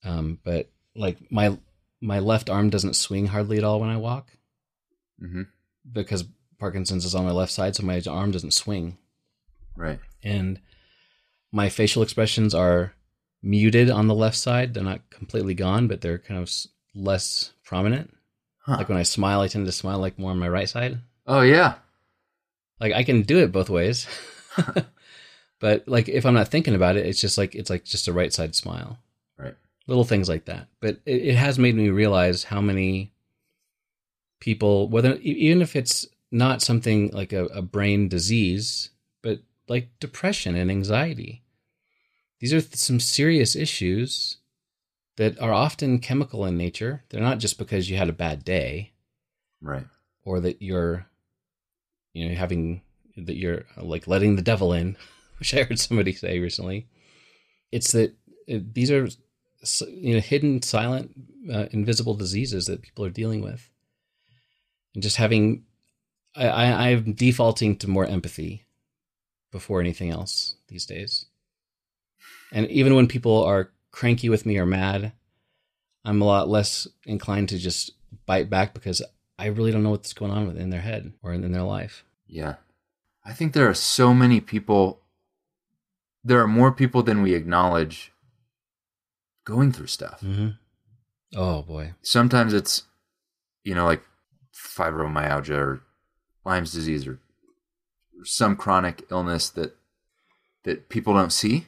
Um, but like my my left arm doesn't swing hardly at all when I walk hmm because Parkinson's is on my left side, so my arm doesn't swing. Right. And my facial expressions are muted on the left side. They're not completely gone, but they're kind of less prominent. Huh. Like when I smile, I tend to smile like more on my right side. oh yeah. Like I can do it both ways. but like if I'm not thinking about it, it's just like it's like just a right side smile. Little things like that. But it, it has made me realize how many people, whether even if it's not something like a, a brain disease, but like depression and anxiety. These are th- some serious issues that are often chemical in nature. They're not just because you had a bad day Right. or that you're you know having that you're like letting the devil in which i heard somebody say recently it's that uh, these are you know hidden silent uh, invisible diseases that people are dealing with and just having I, I i'm defaulting to more empathy before anything else these days and even when people are cranky with me or mad i'm a lot less inclined to just bite back because I really don't know what's going on with in their head or in their life. Yeah. I think there are so many people there are more people than we acknowledge going through stuff. Mm-hmm. Oh boy. Sometimes it's you know like fibromyalgia or Lyme's disease or, some chronic illness that that people don't see.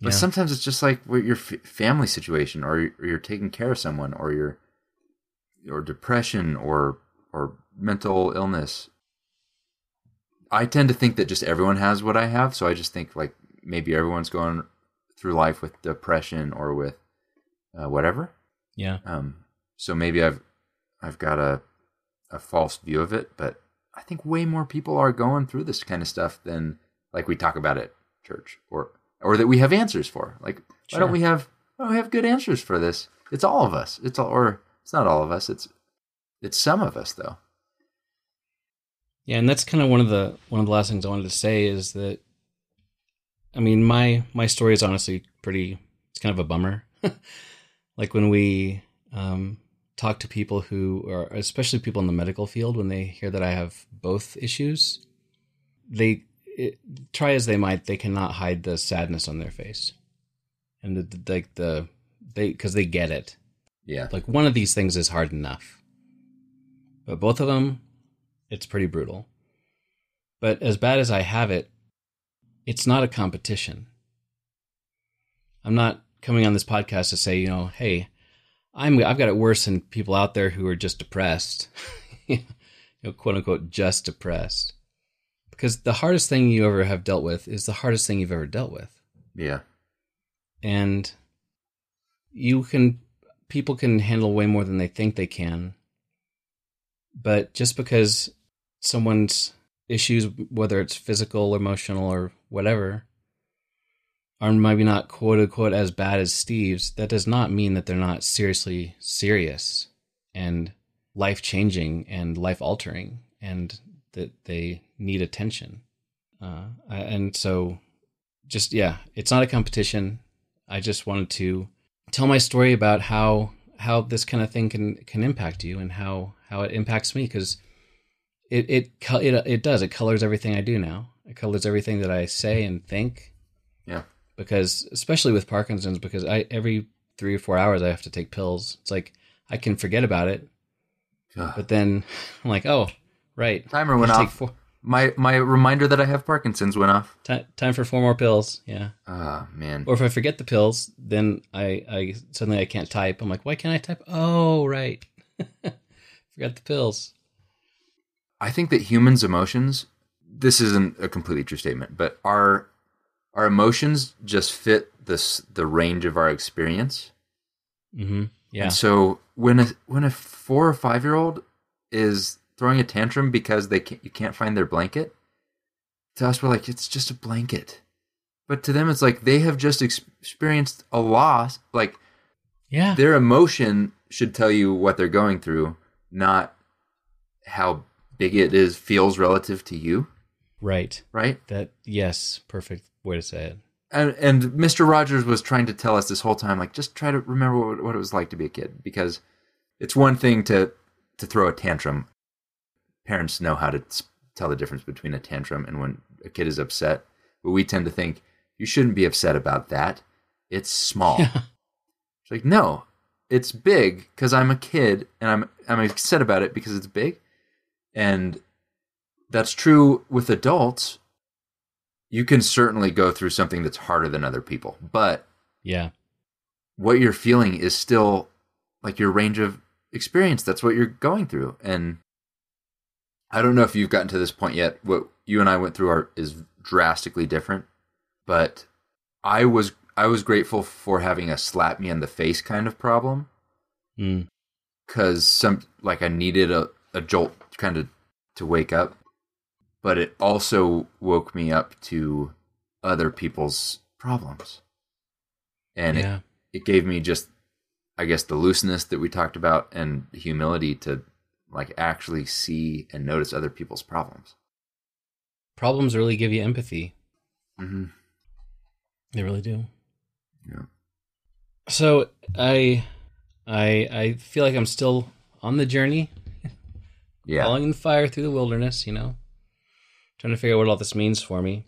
But Yeah. sometimes it's just like your family situation, or you're, taking care of someone, or you're, or depression, or or mental illness. I tend to think that just everyone has what I have, so I just think like maybe everyone's going through life with depression or with uh, whatever. Yeah. Um, so maybe I've I've got a a false view of it, but I think way more people are going through this kind of stuff than like we talk about at church or or that we have answers for. Like why don't we have why don't we have good answers for this? It's all of us. It's all or it's not all of us. It's it's some of us though. Yeah, and that's kind of one of the one of the last things I wanted to say is that I mean, my my story is honestly pretty it's kind of a bummer. like when we um talk to people who are especially people in the medical field when they hear that I have both issues, they it, try as they might, they cannot hide the sadness on their face. And the, the like the they cuz they get it. Yeah. Like one of these things is hard enough. But both of them, it's pretty brutal. But as bad as I have it, it's not a competition. I'm not coming on this podcast to say, you know, hey, I'm I've got it worse than people out there who are just depressed. you know, quote unquote just depressed. Because the hardest thing you ever have dealt with is the hardest thing you've ever dealt with Yeah. and you can people can handle way more than they think they can but just because someone's issues whether it's physical emotional or whatever. Are maybe not quote unquote as bad as steve's. That does not mean that they're not seriously serious and life changing and life altering and that they need attention. Uh, and so just yeah it's not a competition. I just wanted to tell my story about how how this kind of thing can can impact you and how how it impacts me because it it it it does. It colors everything I do now. It colors everything that I say and think. Yeah. Because especially with Parkinson's, because I every three or four hours I have to take pills. It's like I can forget about it, Ugh. but then I'm like, oh, right. Timer went off. Four, My my reminder that I have Parkinson's went off. ti- time for four more pills. Yeah. Ah man. Or if I forget the pills, then I, I suddenly I can't type. I'm like, why can't I type? Oh, right, forgot the pills. I think that humans' emotions. This isn't a completely true statement, but our our emotions just fit this the range of our experience. Mm-hmm. Yeah, And so when a when a four or five year old is throwing a tantrum because they can't, you can't find their blanket, to us we're like it's just a blanket, but to them it's like they have just ex- experienced a loss. Like yeah, their emotion should tell you what they're going through, not how big it is feels relative to you. Right. Right? That yes, perfect way to say it. and, and Mr. Rogers was trying to tell us this whole time, like, just try to remember what, what it was like to be a kid, because it's one thing to to throw a tantrum. Parents know how to tell the difference between a tantrum and when a kid is upset, but we tend to think you shouldn't be upset about that. It's small. Yeah. It's like, no, it's big because I'm a kid and I'm I'm upset about it because it's big. And that's true with adults. You can certainly go through something that's harder than other people, but Yeah. what you're feeling is still like your range of experience. That's what you're going through. And I don't know if you've gotten to this point yet. What you and I went through are is drastically different, but I was I was grateful for having a slap me in the face kind of problem Mm. because some like I needed a, a jolt kind of to wake up, but it also woke me up to other people's problems, and yeah. it, it gave me just I guess the looseness that we talked about and humility to like actually see and notice other people's problems. Problems really give you empathy. Mm-hmm. They really do. Yeah. So I I I feel like I'm still on the journey, Yeah. following the fire through the wilderness, you know. Trying to figure out what all this means for me.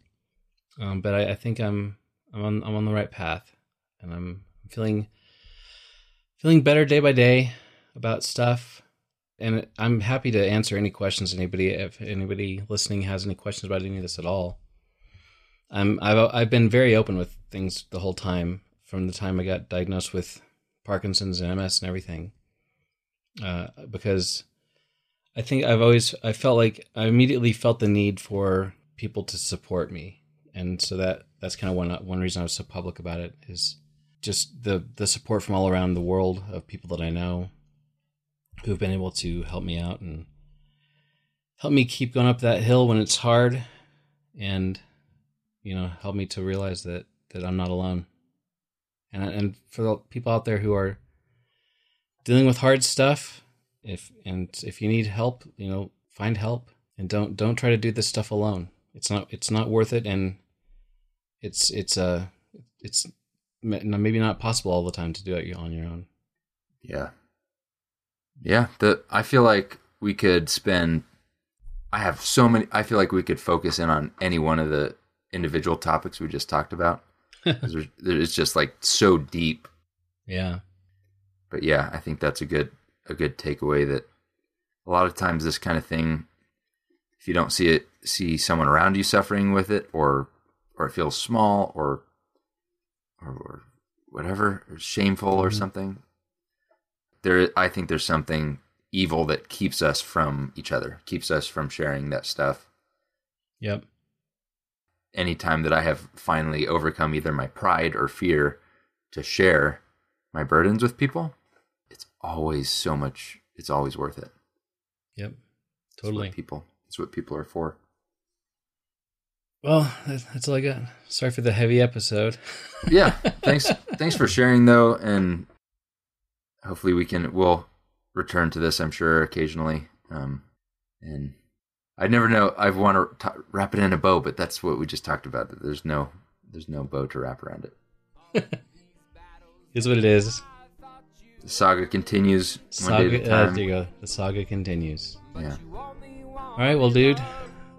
Um, but I, I think I'm I'm on I'm on the right path. And I'm feeling feeling better day by day about stuff. And I'm happy to answer any questions anybody if anybody listening has any questions about any of this at all. I'm I've I've been very open with things the whole time from the time I got diagnosed with Parkinson's and MS and everything, uh, because I think I've always I felt like I immediately felt the need for people to support me, and so that that's kind of one one reason I was so public about it is just the the support from all around the world of people that I know who've been able to help me out and help me keep going up that hill when it's hard and you know help me to realize that that I'm not alone. And and for the people out there who are dealing with hard stuff if and if you need help you know find help and don't don't try to do this stuff alone it's not it's not worth it and it's it's uh it's maybe not possible all the time to do it on your own Yeah. Yeah, the I feel like we could spend I have so many I feel like we could focus in on any one of the individual topics we just talked about. there's, it's just like so deep. yeah But yeah, I think that's a good a good takeaway that a lot of times this kind of thing if you don't see it see someone around you suffering with it or or it feels small or or, or whatever or shameful or Mhm. something there i think there's something evil that keeps us from each other keeps us from sharing that stuff yep anytime that i have finally overcome either my pride or fear to share my burdens with people always so much it's always worth it. Yep. Totally what people it's what people are for. Well that's all i got. Sorry for the heavy episode. Yeah thanks thanks for sharing though and hopefully we can we'll return to this i'm sure occasionally. Um and i never know i want to t- wrap it in a bow but that's what we just talked about that there's no there's no bow to wrap around it. is what it is the saga continues. One day saga at a uh, time. there you go. The saga continues. Yeah. All right well dude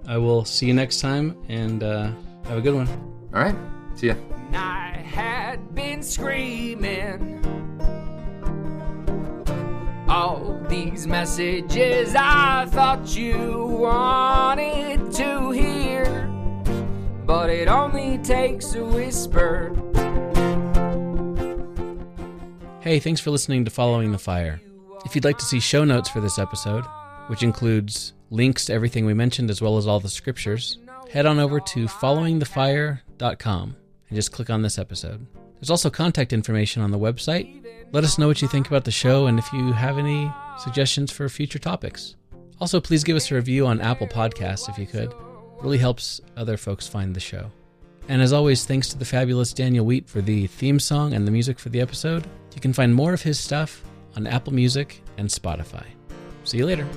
i will see you next time and uh have a good one. All right. See ya. I had been screaming. All these messages I thought you wanted to hear, but it only takes a whisper. Hey, thanks for listening to Following the Fire. If you'd like to see show notes for this episode, which includes links to everything we mentioned as well as all the scriptures, head on over to followingthefire.com and just click on this episode. There's also contact information on the website. Let us know what you think about the show and if you have any suggestions for future topics. Also, please give us a review on Apple Podcasts if you could. It really helps other folks find the show. And as always, thanks to the fabulous Daniel Wheat for the theme song and the music for the episode. You can find more of his stuff on Apple Music and Spotify. See you later.